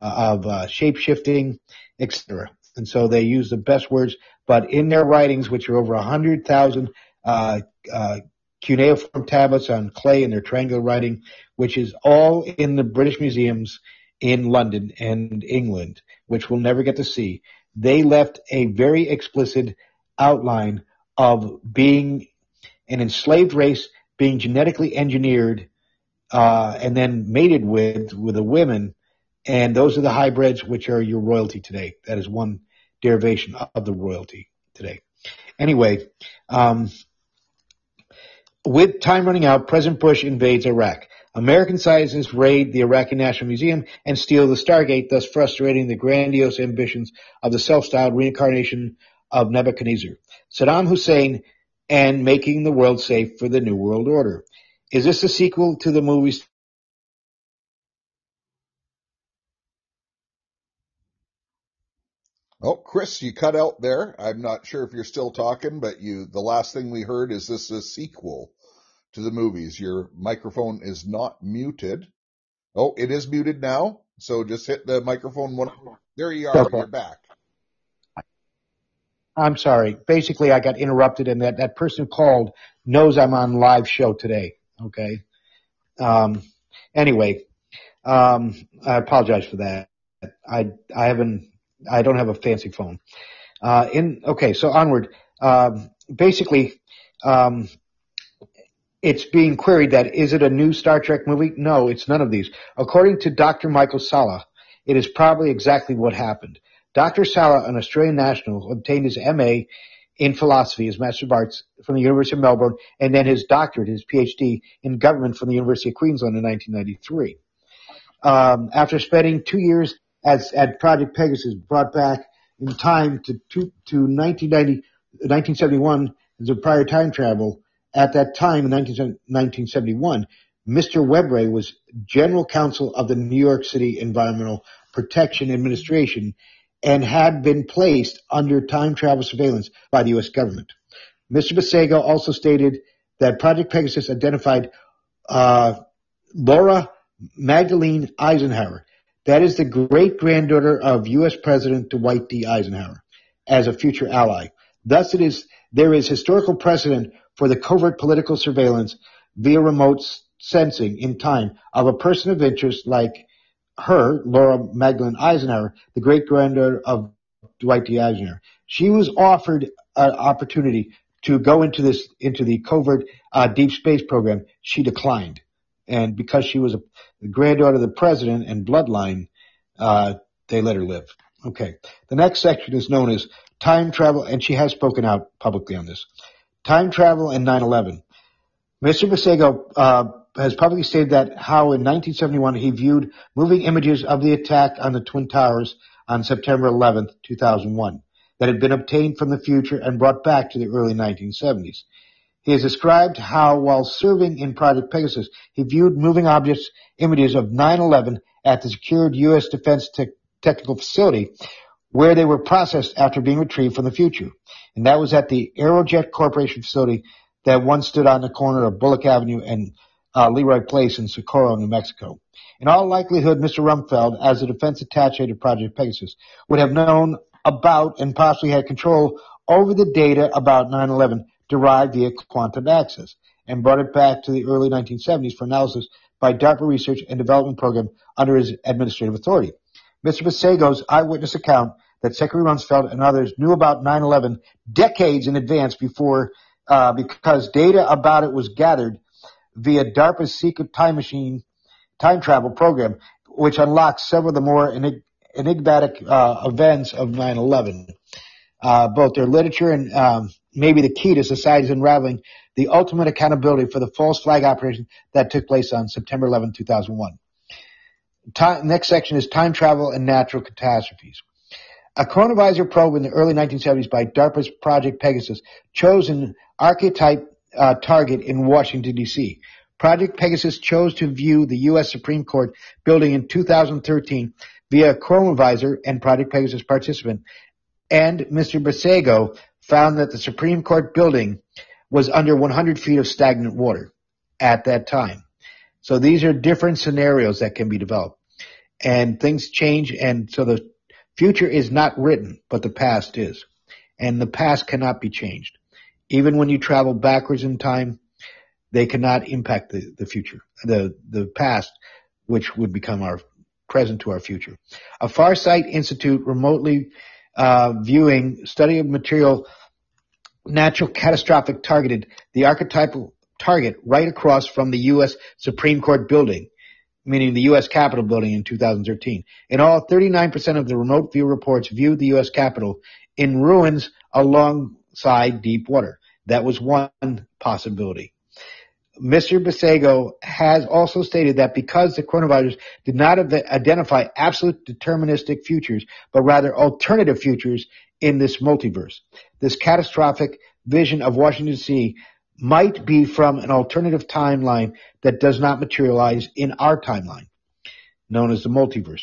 uh, of uh, shape shifting, etc. And so they use the best words, but in their writings, which are over a hundred thousand uh, uh, cuneiform tablets on clay in their triangular writing, which is all in the British museums in London and England, which we'll never get to see they left a very explicit outline of being an enslaved race, being genetically engineered, uh, and then mated with with the women, and those are the hybrids which are your royalty today. That is one derivation of the royalty today. Anyway, um, with time running out, President Bush invades Iraq. American scientists raid the Iraqi National Museum and steal the Stargate, thus frustrating the grandiose ambitions of the self-styled reincarnation of Nebuchadnezzar, Saddam Hussein, and making the world safe for the New World Order. Is this a sequel to the movies? Oh, Chris, you cut out there. I'm not sure if you're still talking, but you, the last thing we heard is this a sequel to the movies. Your microphone is not muted. Oh, it is muted now. So just hit the microphone one. There you are. You're back. I'm sorry. Basically, I got interrupted and that, that person who called knows I'm on live show today. Okay. Um, anyway, um, I apologize for that. I, I haven't, I don't have a fancy phone. Uh, in, okay. So onward. Um, basically, um, it's being queried that is it a new Star Trek movie? No, it's none of these. According to Dr. Michael Salla, it is probably exactly what happened. Dr. Salla, an Australian national, obtained his MA in philosophy, his Master of Arts from the University of Melbourne, and then his doctorate, his PhD in government from the University of Queensland in 1993. Um, after spending two years as, at Project Pegasus, brought back in time to, to, to 1990, 1971 as a prior time travel, at that time in 1971, Mr. Webre was general counsel of the New York City Environmental Protection Administration and had been placed under time travel surveillance by the U.S. government. Mr. Basiago also stated that Project Pegasus identified uh, Laura Magdalene Eisenhower, that is the great granddaughter of U.S. President Dwight D. Eisenhower, as a future ally. Thus, it is there is historical precedent for the covert political surveillance via remote sensing in time of a person of interest like her, Laura Magdalene Eisenhower, the great granddaughter of Dwight D. Eisenhower. She was offered an opportunity to go into this, into the covert uh, deep space program. She declined. And because she was a granddaughter of the president and bloodline, uh, they let her live. Okay. The next section is known as time travel, and she has spoken out publicly on this. Time travel and 9-11. Mr. Basiago uh, has publicly stated that how in 1971 he viewed moving images of the attack on the Twin Towers on September 11, 2001, that had been obtained from the future and brought back to the early 1970s. He has described how, while serving in Project Pegasus, he viewed moving objects images of 9-11 at the secured U.S. Defense Te- Technical Facility, where they were processed after being retrieved from the future and that was at the Aerojet Corporation facility that once stood on the corner of Bullock Avenue and uh, Leroy Place in Socorro, New Mexico. In all likelihood, Mr. Rumsfeld, as a defense attaché to Project Pegasus, would have known about and possibly had control over the data about 9-11 derived via quantum access and brought it back to the early 1970s for analysis by DARPA Research and Development Program under his administrative authority. Mr. Basiago's eyewitness account that Secretary Rumsfeld and others knew about 9/11 decades in advance before, uh, because data about it was gathered via DARPA's secret time machine time travel program, which unlocks several of the more enigmatic uh, events of 9/11. Uh, both their literature and um, maybe the key to society's unraveling the ultimate accountability for the false flag operation that took place on September 11, 2001. Time, next section is time travel and natural catastrophes. A chronovisor probe in the early 1970s by DARPA's Project Pegasus chose an archetype uh, target in Washington, D.C. Project Pegasus chose to view the U.S. Supreme Court building in 2013 via chronovisor and Project Pegasus participant, and Mr. Basiago found that the Supreme Court building was under 100 feet of stagnant water at that time. So these are different scenarios that can be developed and things change. And so the future is not written, but the past is. And the past cannot be changed. Even when you travel backwards in time, they cannot impact the, the future, the, the past, which would become our present to our future. A Farsight Institute remotely uh, viewing study of material natural catastrophic targeted the archetypal target right across from the U.S. Supreme Court building meaning the U.S. Capitol building in 2013. In all, 39% of the remote view reports viewed the U.S. Capitol in ruins alongside deep water. That was one possibility. Mr. Basiago has also stated that because the chronovisor did not identify absolute deterministic futures, but rather alternative futures in this multiverse, this catastrophic vision of Washington, D.C might be from an alternative timeline that does not materialize in our timeline, known as the multiverse.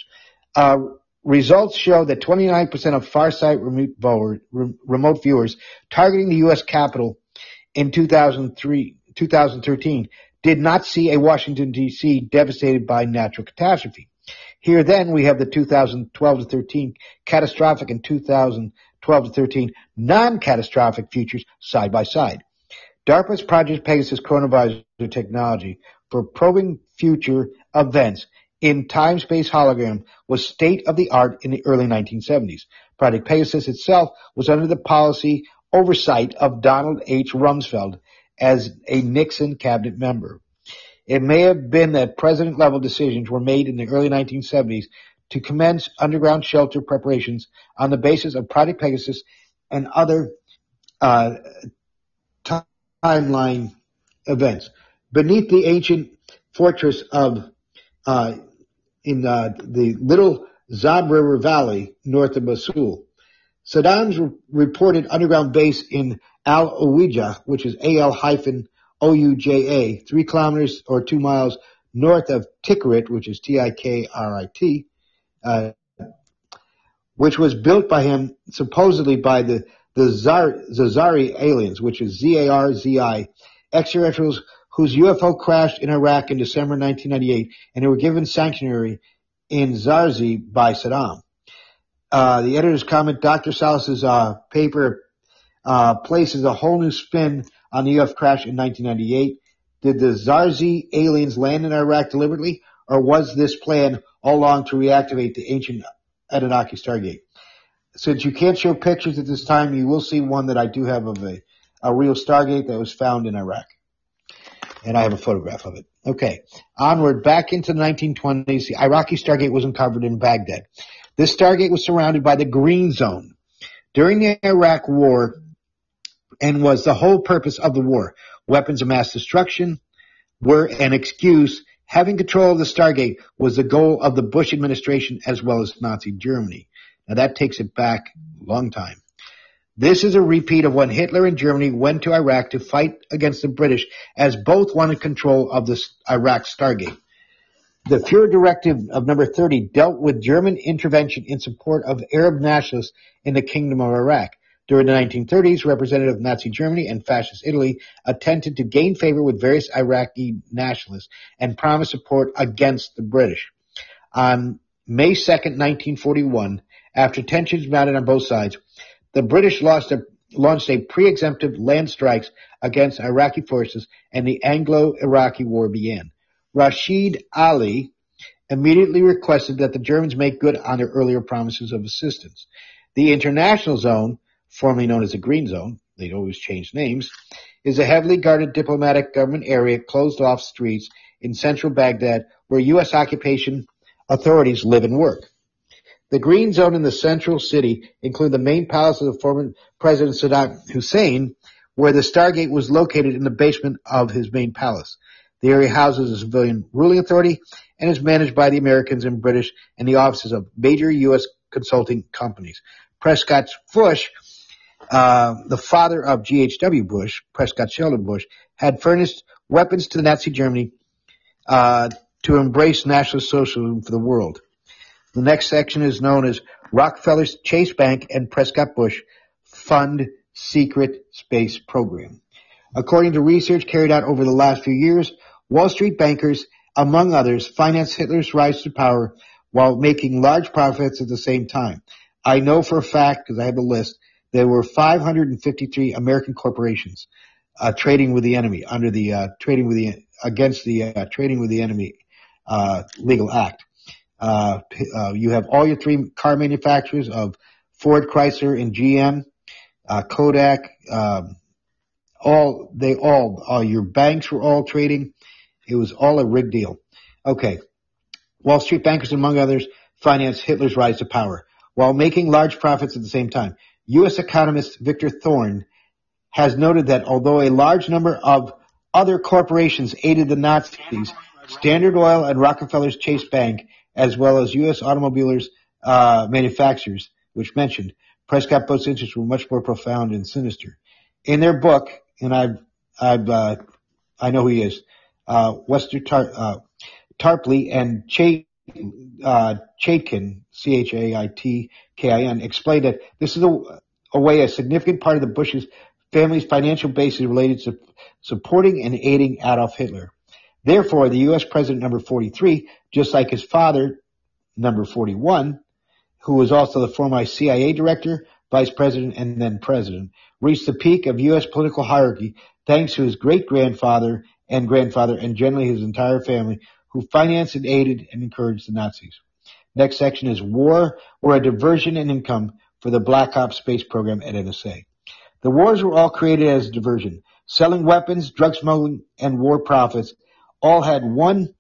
Uh, results show that 29% of Farsight remote, viewers targeting the U.S. Capitol in 2003, 2013 did not see a Washington, D.C. devastated by natural catastrophe. Here then we have the 2012 to 13 catastrophic and 2012 to 13 non-catastrophic futures side by side. DARPA's Project Pegasus chronovisor technology for probing future events in time-space hologram was state-of-the-art in the early 1970s. Project Pegasus itself was under the policy oversight of Donald H. Rumsfeld as a Nixon cabinet member. It may have been that president-level decisions were made in the early 1970s to commence underground shelter preparations on the basis of Project Pegasus and other uh, timeline events. Beneath the ancient fortress of uh, in uh, the Little Zab River Valley north of Mosul, Saddam's re- reported underground base in Al Ouija, which is A L hyphen O U J A, three kilometers or two miles north of Tikrit, which is T I K R I T, uh, which was built by him supposedly by the the Zar- Zazari aliens, which is Z-A-R-Z-I, extraterrestrials whose UFO crashed in Iraq in December 1998 and who were given sanctuary in Zarzi by Saddam. Uh, the editor's comment, Dr. Salla's uh, paper uh, places a whole new spin on the UFO crash in 1998. Did the Zarzi aliens land in Iraq deliberately, or was this plan all along to reactivate the ancient Anunnaki Stargate? Since you can't show pictures at this time, you will see one that I do have of a, a real Stargate that was found in Iraq. And I have a photograph of it. Okay. Onward, back into the 1920s, the Iraqi Stargate was uncovered in Baghdad. This Stargate was surrounded by the Green Zone. During the Iraq War, and was the whole purpose of the war. Weapons of mass destruction were an excuse. Having control of the Stargate was the goal of the Bush administration as well as Nazi Germany. Now that takes it back a long time. This is a repeat of when Hitler and Germany went to Iraq to fight against the British as both wanted control of the Iraq Stargate. The Fuhrer Directive of number 30 dealt with German intervention in support of Arab nationalists in the Kingdom of Iraq. During the 1930s, representative of Nazi Germany and fascist Italy attempted to gain favor with various Iraqi nationalists and promise support against the British. On May 2nd, 1941, after tensions mounted on both sides, the British a, launched a pre-exemptive land strikes against Iraqi forces and the Anglo-Iraqi War began. Rashid Ali immediately requested that the Germans make good on their earlier promises of assistance. The international zone, formerly known as the Green Zone, they'd always change names, is a heavily guarded diplomatic government area closed off streets in central Baghdad where U.S. occupation authorities live and work. The green zone in the central city include the main palace of the former President Saddam Hussein, where the Stargate was located in the basement of his main palace. The area houses a civilian ruling authority and is managed by the Americans and British and the offices of major U.S. consulting companies. Prescott Bush, uh, the father of G.H.W. Bush, Prescott Sheldon Bush, had furnished weapons to Nazi Germany uh, to embrace National Socialism for the world. The next section is known as Rockefeller's Chase Bank and Prescott Bush Fund secret space program. According to research carried out over the last few years, Wall Street bankers, among others, financed Hitler's rise to power while making large profits at the same time. I know for a fact, because I have a list, there were 553 American corporations uh, trading with the enemy under the uh, trading with the against the uh, trading with the enemy uh, legal act. Uh, uh, you have all your three car manufacturers of Ford, Chrysler, and GM, Kodak. Um, all they all, all your banks were all trading. It was all a rigged deal. Okay. Wall Street bankers, among others, financed Hitler's rise to power while making large profits at the same time. U.S. economist Victor Thorn has noted that although a large number of other corporations aided the Nazis, Standard Oil and Rockefeller's Chase Bank, as well as U.S. automobilers uh, manufacturers, which mentioned, Prescott Bush's interests were much more profound and sinister. In their book, and I've, I've, uh, I know who he is, uh, Webster Tar- uh, Tarpley and Ch- uh, C-H-A-I-T-K-I-N, explained that this is a, a way a significant part of the Bush's family's financial base is related to supporting and aiding Adolf Hitler. Therefore, the U.S. president number 43, just like his father, number 41, who was also the former CIA director, vice president, and then president, reached the peak of U.S. political hierarchy thanks to his great grandfather and grandfather and generally his entire family who financed and aided and encouraged the Nazis. Next section is war or a diversion in income for the Black Ops space program at NSA. The wars were all created as a diversion. Selling weapons, drug smuggling, and war profits all had one,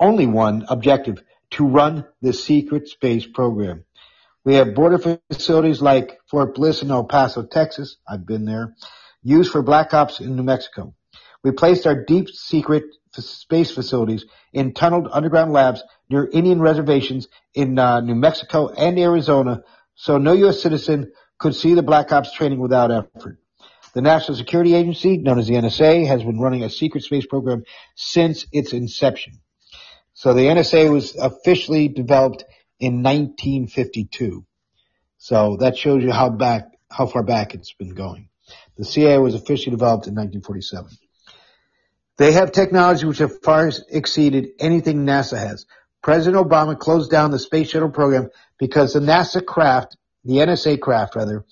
only one objective, to run the secret space program. We have border facilities like Fort Bliss in El Paso, Texas. I've been there. Used for black ops in New Mexico. We placed our deep secret space facilities in tunneled underground labs near Indian reservations in uh, New Mexico and Arizona so no U.S. citizen could see the Black Ops training without effort. The National Security Agency, known as the NSA, has been running a secret space program since its inception. So the NSA was officially developed in 1952. So that shows you how back, how far back it's been going. The CIA was officially developed in 1947. They have technology which have far exceeded anything NASA has. President Obama closed down the space shuttle program because the NASA craft, the NSA craft rather,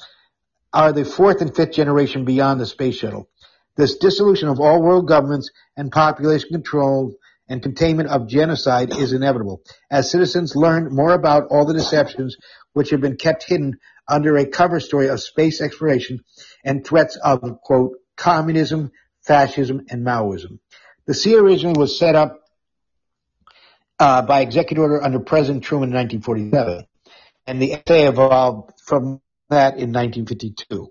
are the fourth and fifth generation beyond the space shuttle. This dissolution of all world governments and population control and containment of genocide is inevitable as citizens learn more about all the deceptions which have been kept hidden under a cover story of space exploration and threats of, quote, communism, fascism, and Maoism. The CIA originally was set up uh, by executive order under President Truman in 1947, and the SA evolved from that in 1952.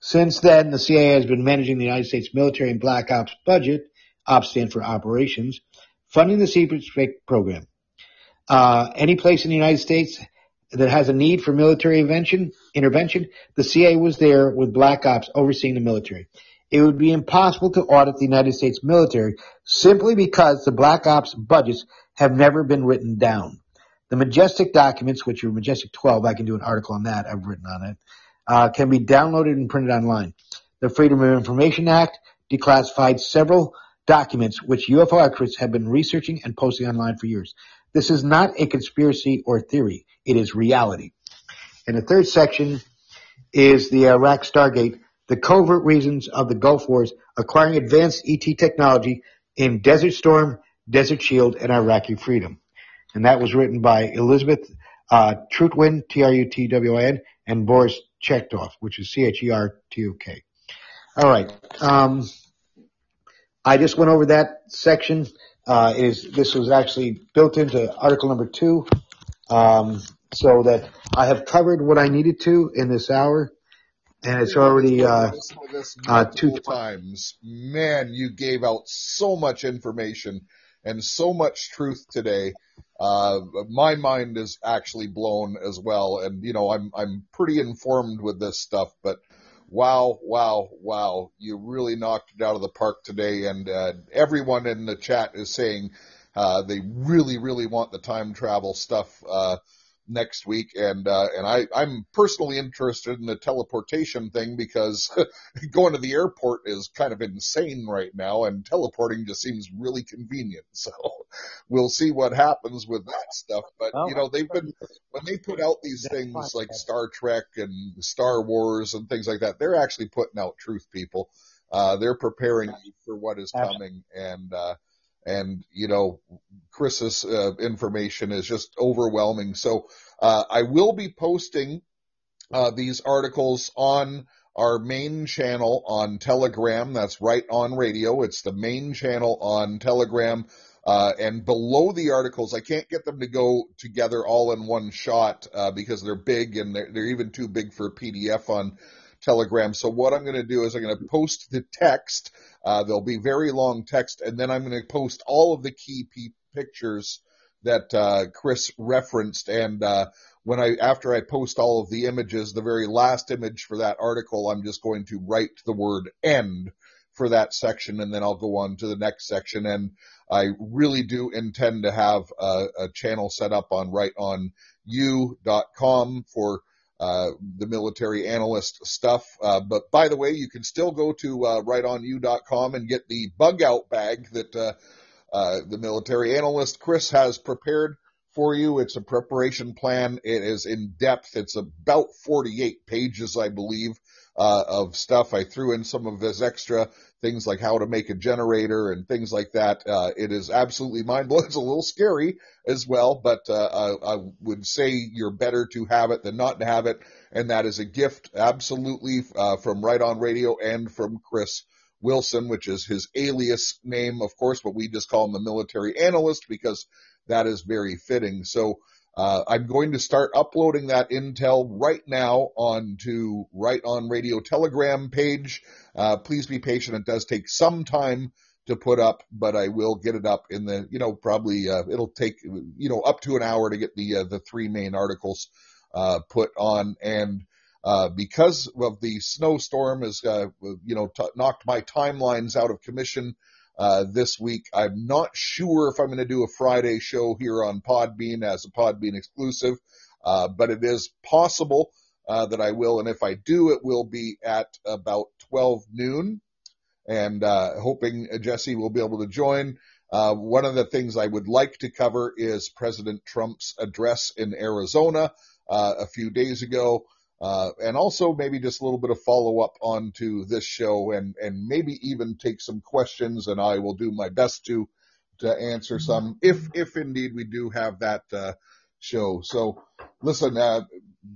Since then, the CIA has been managing the United States military and black ops budget, ops stand for operations, funding the secret program. Uh, any place in the United States that has a need for military intervention, intervention, the CIA was there with black ops overseeing the military it would be impossible to audit the United States military simply because the Black Ops budgets have never been written down. The Majestic documents, which are Majestic 12, I can do an article on that, I've written on it, uh, can be downloaded and printed online. The Freedom of Information Act declassified several documents which UFO experts have been researching and posting online for years. This is not a conspiracy or theory. It is reality. And the third section is the Iraq Stargate the covert reasons of the Gulf Wars acquiring advanced ET technology in Desert Storm, Desert Shield, and Iraqi Freedom. And that was written by Elizabeth uh, Trutwin, T-R-U-T-W-I-N, and Boris Chertok, which is C-H-E-R-T-O-K. All right. Um, I just went over that section. Uh, is this was actually built into article number two, um, so that I have covered what I needed to in this hour and it's already uh, uh, two times. Man, you gave out so much information and so much truth today. Uh, my mind is actually blown as well, and you know I'm I'm pretty informed with this stuff, but wow, wow, wow, you really knocked it out of the park today, and uh, everyone in the chat is saying uh, they really, really want the time travel stuff. Next week, and uh, and I I'm personally interested in the teleportation thing because going to the airport is kind of insane right now, and teleporting just seems really convenient. So we'll see what happens with that stuff. But you know they've been when they put out these things like Star Trek and Star Wars and things like that, they're actually putting out truth, people. Uh, they're preparing you for what is coming, and uh, and you know Chris's uh, information is just overwhelming. So uh, I will be posting uh, these articles on our main channel on Telegram. That's right on radio. It's the main channel on Telegram. Uh, and below the articles, I can't get them to go together all in one shot uh, because they're big and they're, they're even too big for a PDF on Telegram. So what I'm going to do is I'm going to post the text. Uh, there'll be very long text, and then I'm going to post all of the key p- pictures that uh, Chris referenced. And uh, when I after I post all of the images, the very last image for that article, I'm just going to write the word "end" for that section, and then I'll go on to the next section. And I really do intend to have a, a channel set up on right on you.com for uh, the military analyst stuff. Uh, but by the way, you can still go to uh, rightonu.com and get the bug out bag that uh, uh, the military analyst Chris has prepared for you. It's a preparation plan. It is in depth. It's about 48 pages, I believe, uh, of stuff. I threw in some of his extra things like how to make a generator and things like that. Uh, it is absolutely mind blowing. It's a little scary as well, but uh, I, I, would say you're better to have it than not to have it, and that is a gift, absolutely, uh, from Right On Radio and from Chris Wilson, which is his alias name, of course, but we just call him the military analyst because that is very fitting. So. Uh, I'm going to start uploading that intel right now onto Right On Radio Telegram page. Uh, please be patient. It does take some time to put up, but I will get it up in the, you know, probably, uh, it'll take, you know, up to an hour to get the, uh, the three main articles, uh, put on. And, uh, because of the snowstorm has, you know, t- knocked my timelines out of commission, uh, this week. I'm not sure if I'm going to do a Friday show here on Podbean as a Podbean exclusive, uh, but it is possible uh, that I will. And if I do, it will be at about 12 noon. And uh, hoping Jesse will be able to join. Uh, one of the things I would like to cover is President Trump's address in Arizona a few days ago. Uh, and also maybe just a little bit of follow up onto this show and, and maybe even take some questions and I will do my best to, to answer mm-hmm. some if, if indeed we do have that, uh, show. So listen, uh,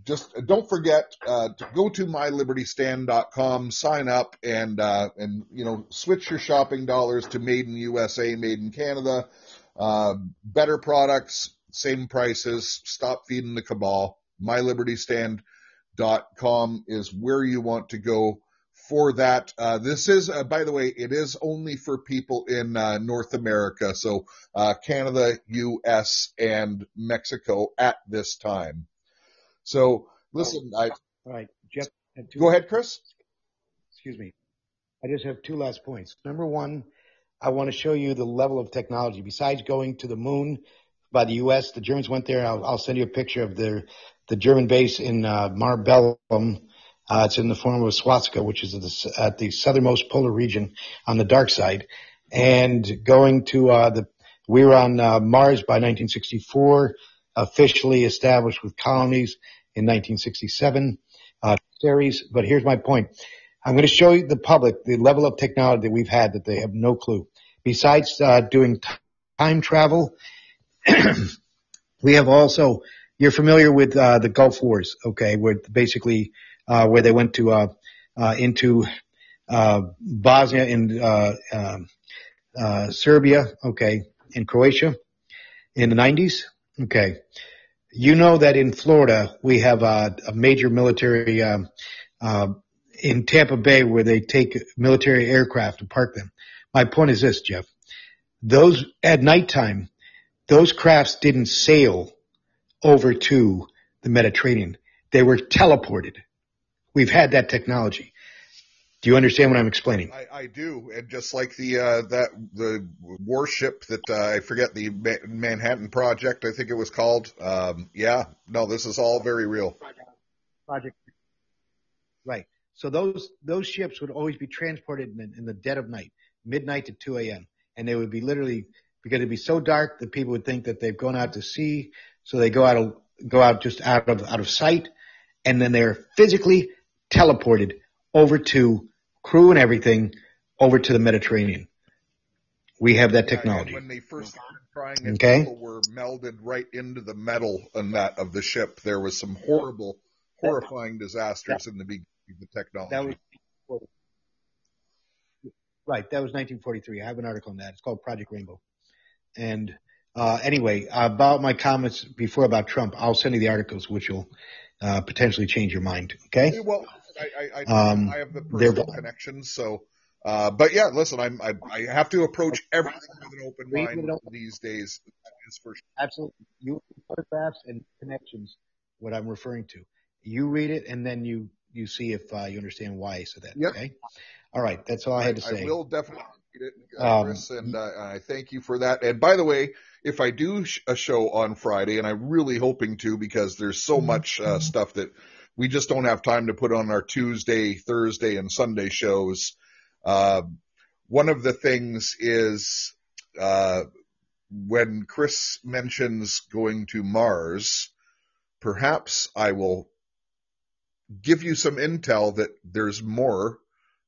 just don't forget uh, to go to mylibertystand.com, sign up, and uh, and you know switch your shopping dollars to Made in USA, Made in Canada. Uh, better products, same prices. Stop feeding the cabal. MyLibertyStand.com is where you want to go for that. Uh, this is, uh, by the way, it is only for people in uh, North America, so uh, Canada, U.S., and Mexico at this time. So listen, I. All right, Jeff. Go ahead, Chris. Excuse me. I just have two last points. Number one, I want to show you the level of technology. Besides going to the moon by the U.S., the Germans went there. I'll, I'll send you a picture of their the German base in uh, Marbellum. Uh, it's in the form of swastika, which is at the, at the, southernmost polar region on the dark side. And going to uh, the, we were on uh, Mars by 1964 officially established with colonies in 1967 uh, series. But here's my point. I'm going to show you the public the level of technology that we've had that they have no clue. Besides uh, doing t- time travel, we have also. You're familiar with uh, the Gulf Wars, okay? Where basically uh, where they went to uh, uh, into uh, Bosnia and uh, um, uh, Serbia, okay, in Croatia in the 90s. Okay. You know that in Florida, we have a, a major military, um, in Tampa Bay where they take military aircraft and park them. My point is this, Jeff. Those, at nighttime, those crafts didn't sail over to the Mediterranean. They were teleported. We've had that technology. Do you understand what I'm explaining? I, I do, and just like the uh, that the warship that uh, I forget the Ma- Manhattan Project, I think it was called. Um, yeah, no, this is all very real. Project. Right. So those those ships would always be transported in the, in the dead of night, midnight to 2 a.m., and they would be literally because it'd be so dark that people would think that they've gone out to sea, so they go out of go out just out of out of sight, and then they're physically teleported over to crew and everything over to the Mediterranean. We have that technology. Yeah, when they first started trying it, Okay. people were melded right into the metal and that of the ship. There was some horrible, horrifying disasters in the beginning of the technology. That was right. That was 1943. I have an article on that. It's called Project Rainbow. And uh, anyway, about my comments before about Trump, I'll send you the articles, which will uh, potentially change your mind. Okay. Well, I, I, I, Um, I have the personal connections, so. Uh, but yeah, listen, I'm, I, I have to approach everything with an open mind these days. That is for sure. Absolutely. You photographs and connections. What I'm referring to. You read it and then you you see if uh, you understand why I said that. Yep. Okay. All right. That's all I had to say. I will definitely it, uh, Um, Chris, and uh, I thank you for that. And by the way, if I do sh- a show on Friday, and I'm really hoping to, because there's so much uh, stuff that we just don't have time to put on our Tuesday, Thursday, and Sunday shows. Uh, one of the things is uh, when Chris mentions going to Mars, perhaps I will give you some intel that there's more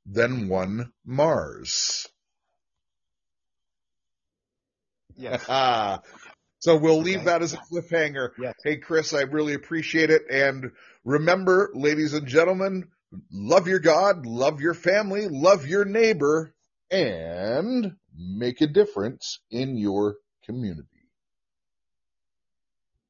than one Mars. Yes. so we'll leave Okay. that as a cliffhanger. Yes. Hey, Chris, I really appreciate it. And remember, ladies and gentlemen, love your God, love your family, love your neighbor, and make a difference in your community.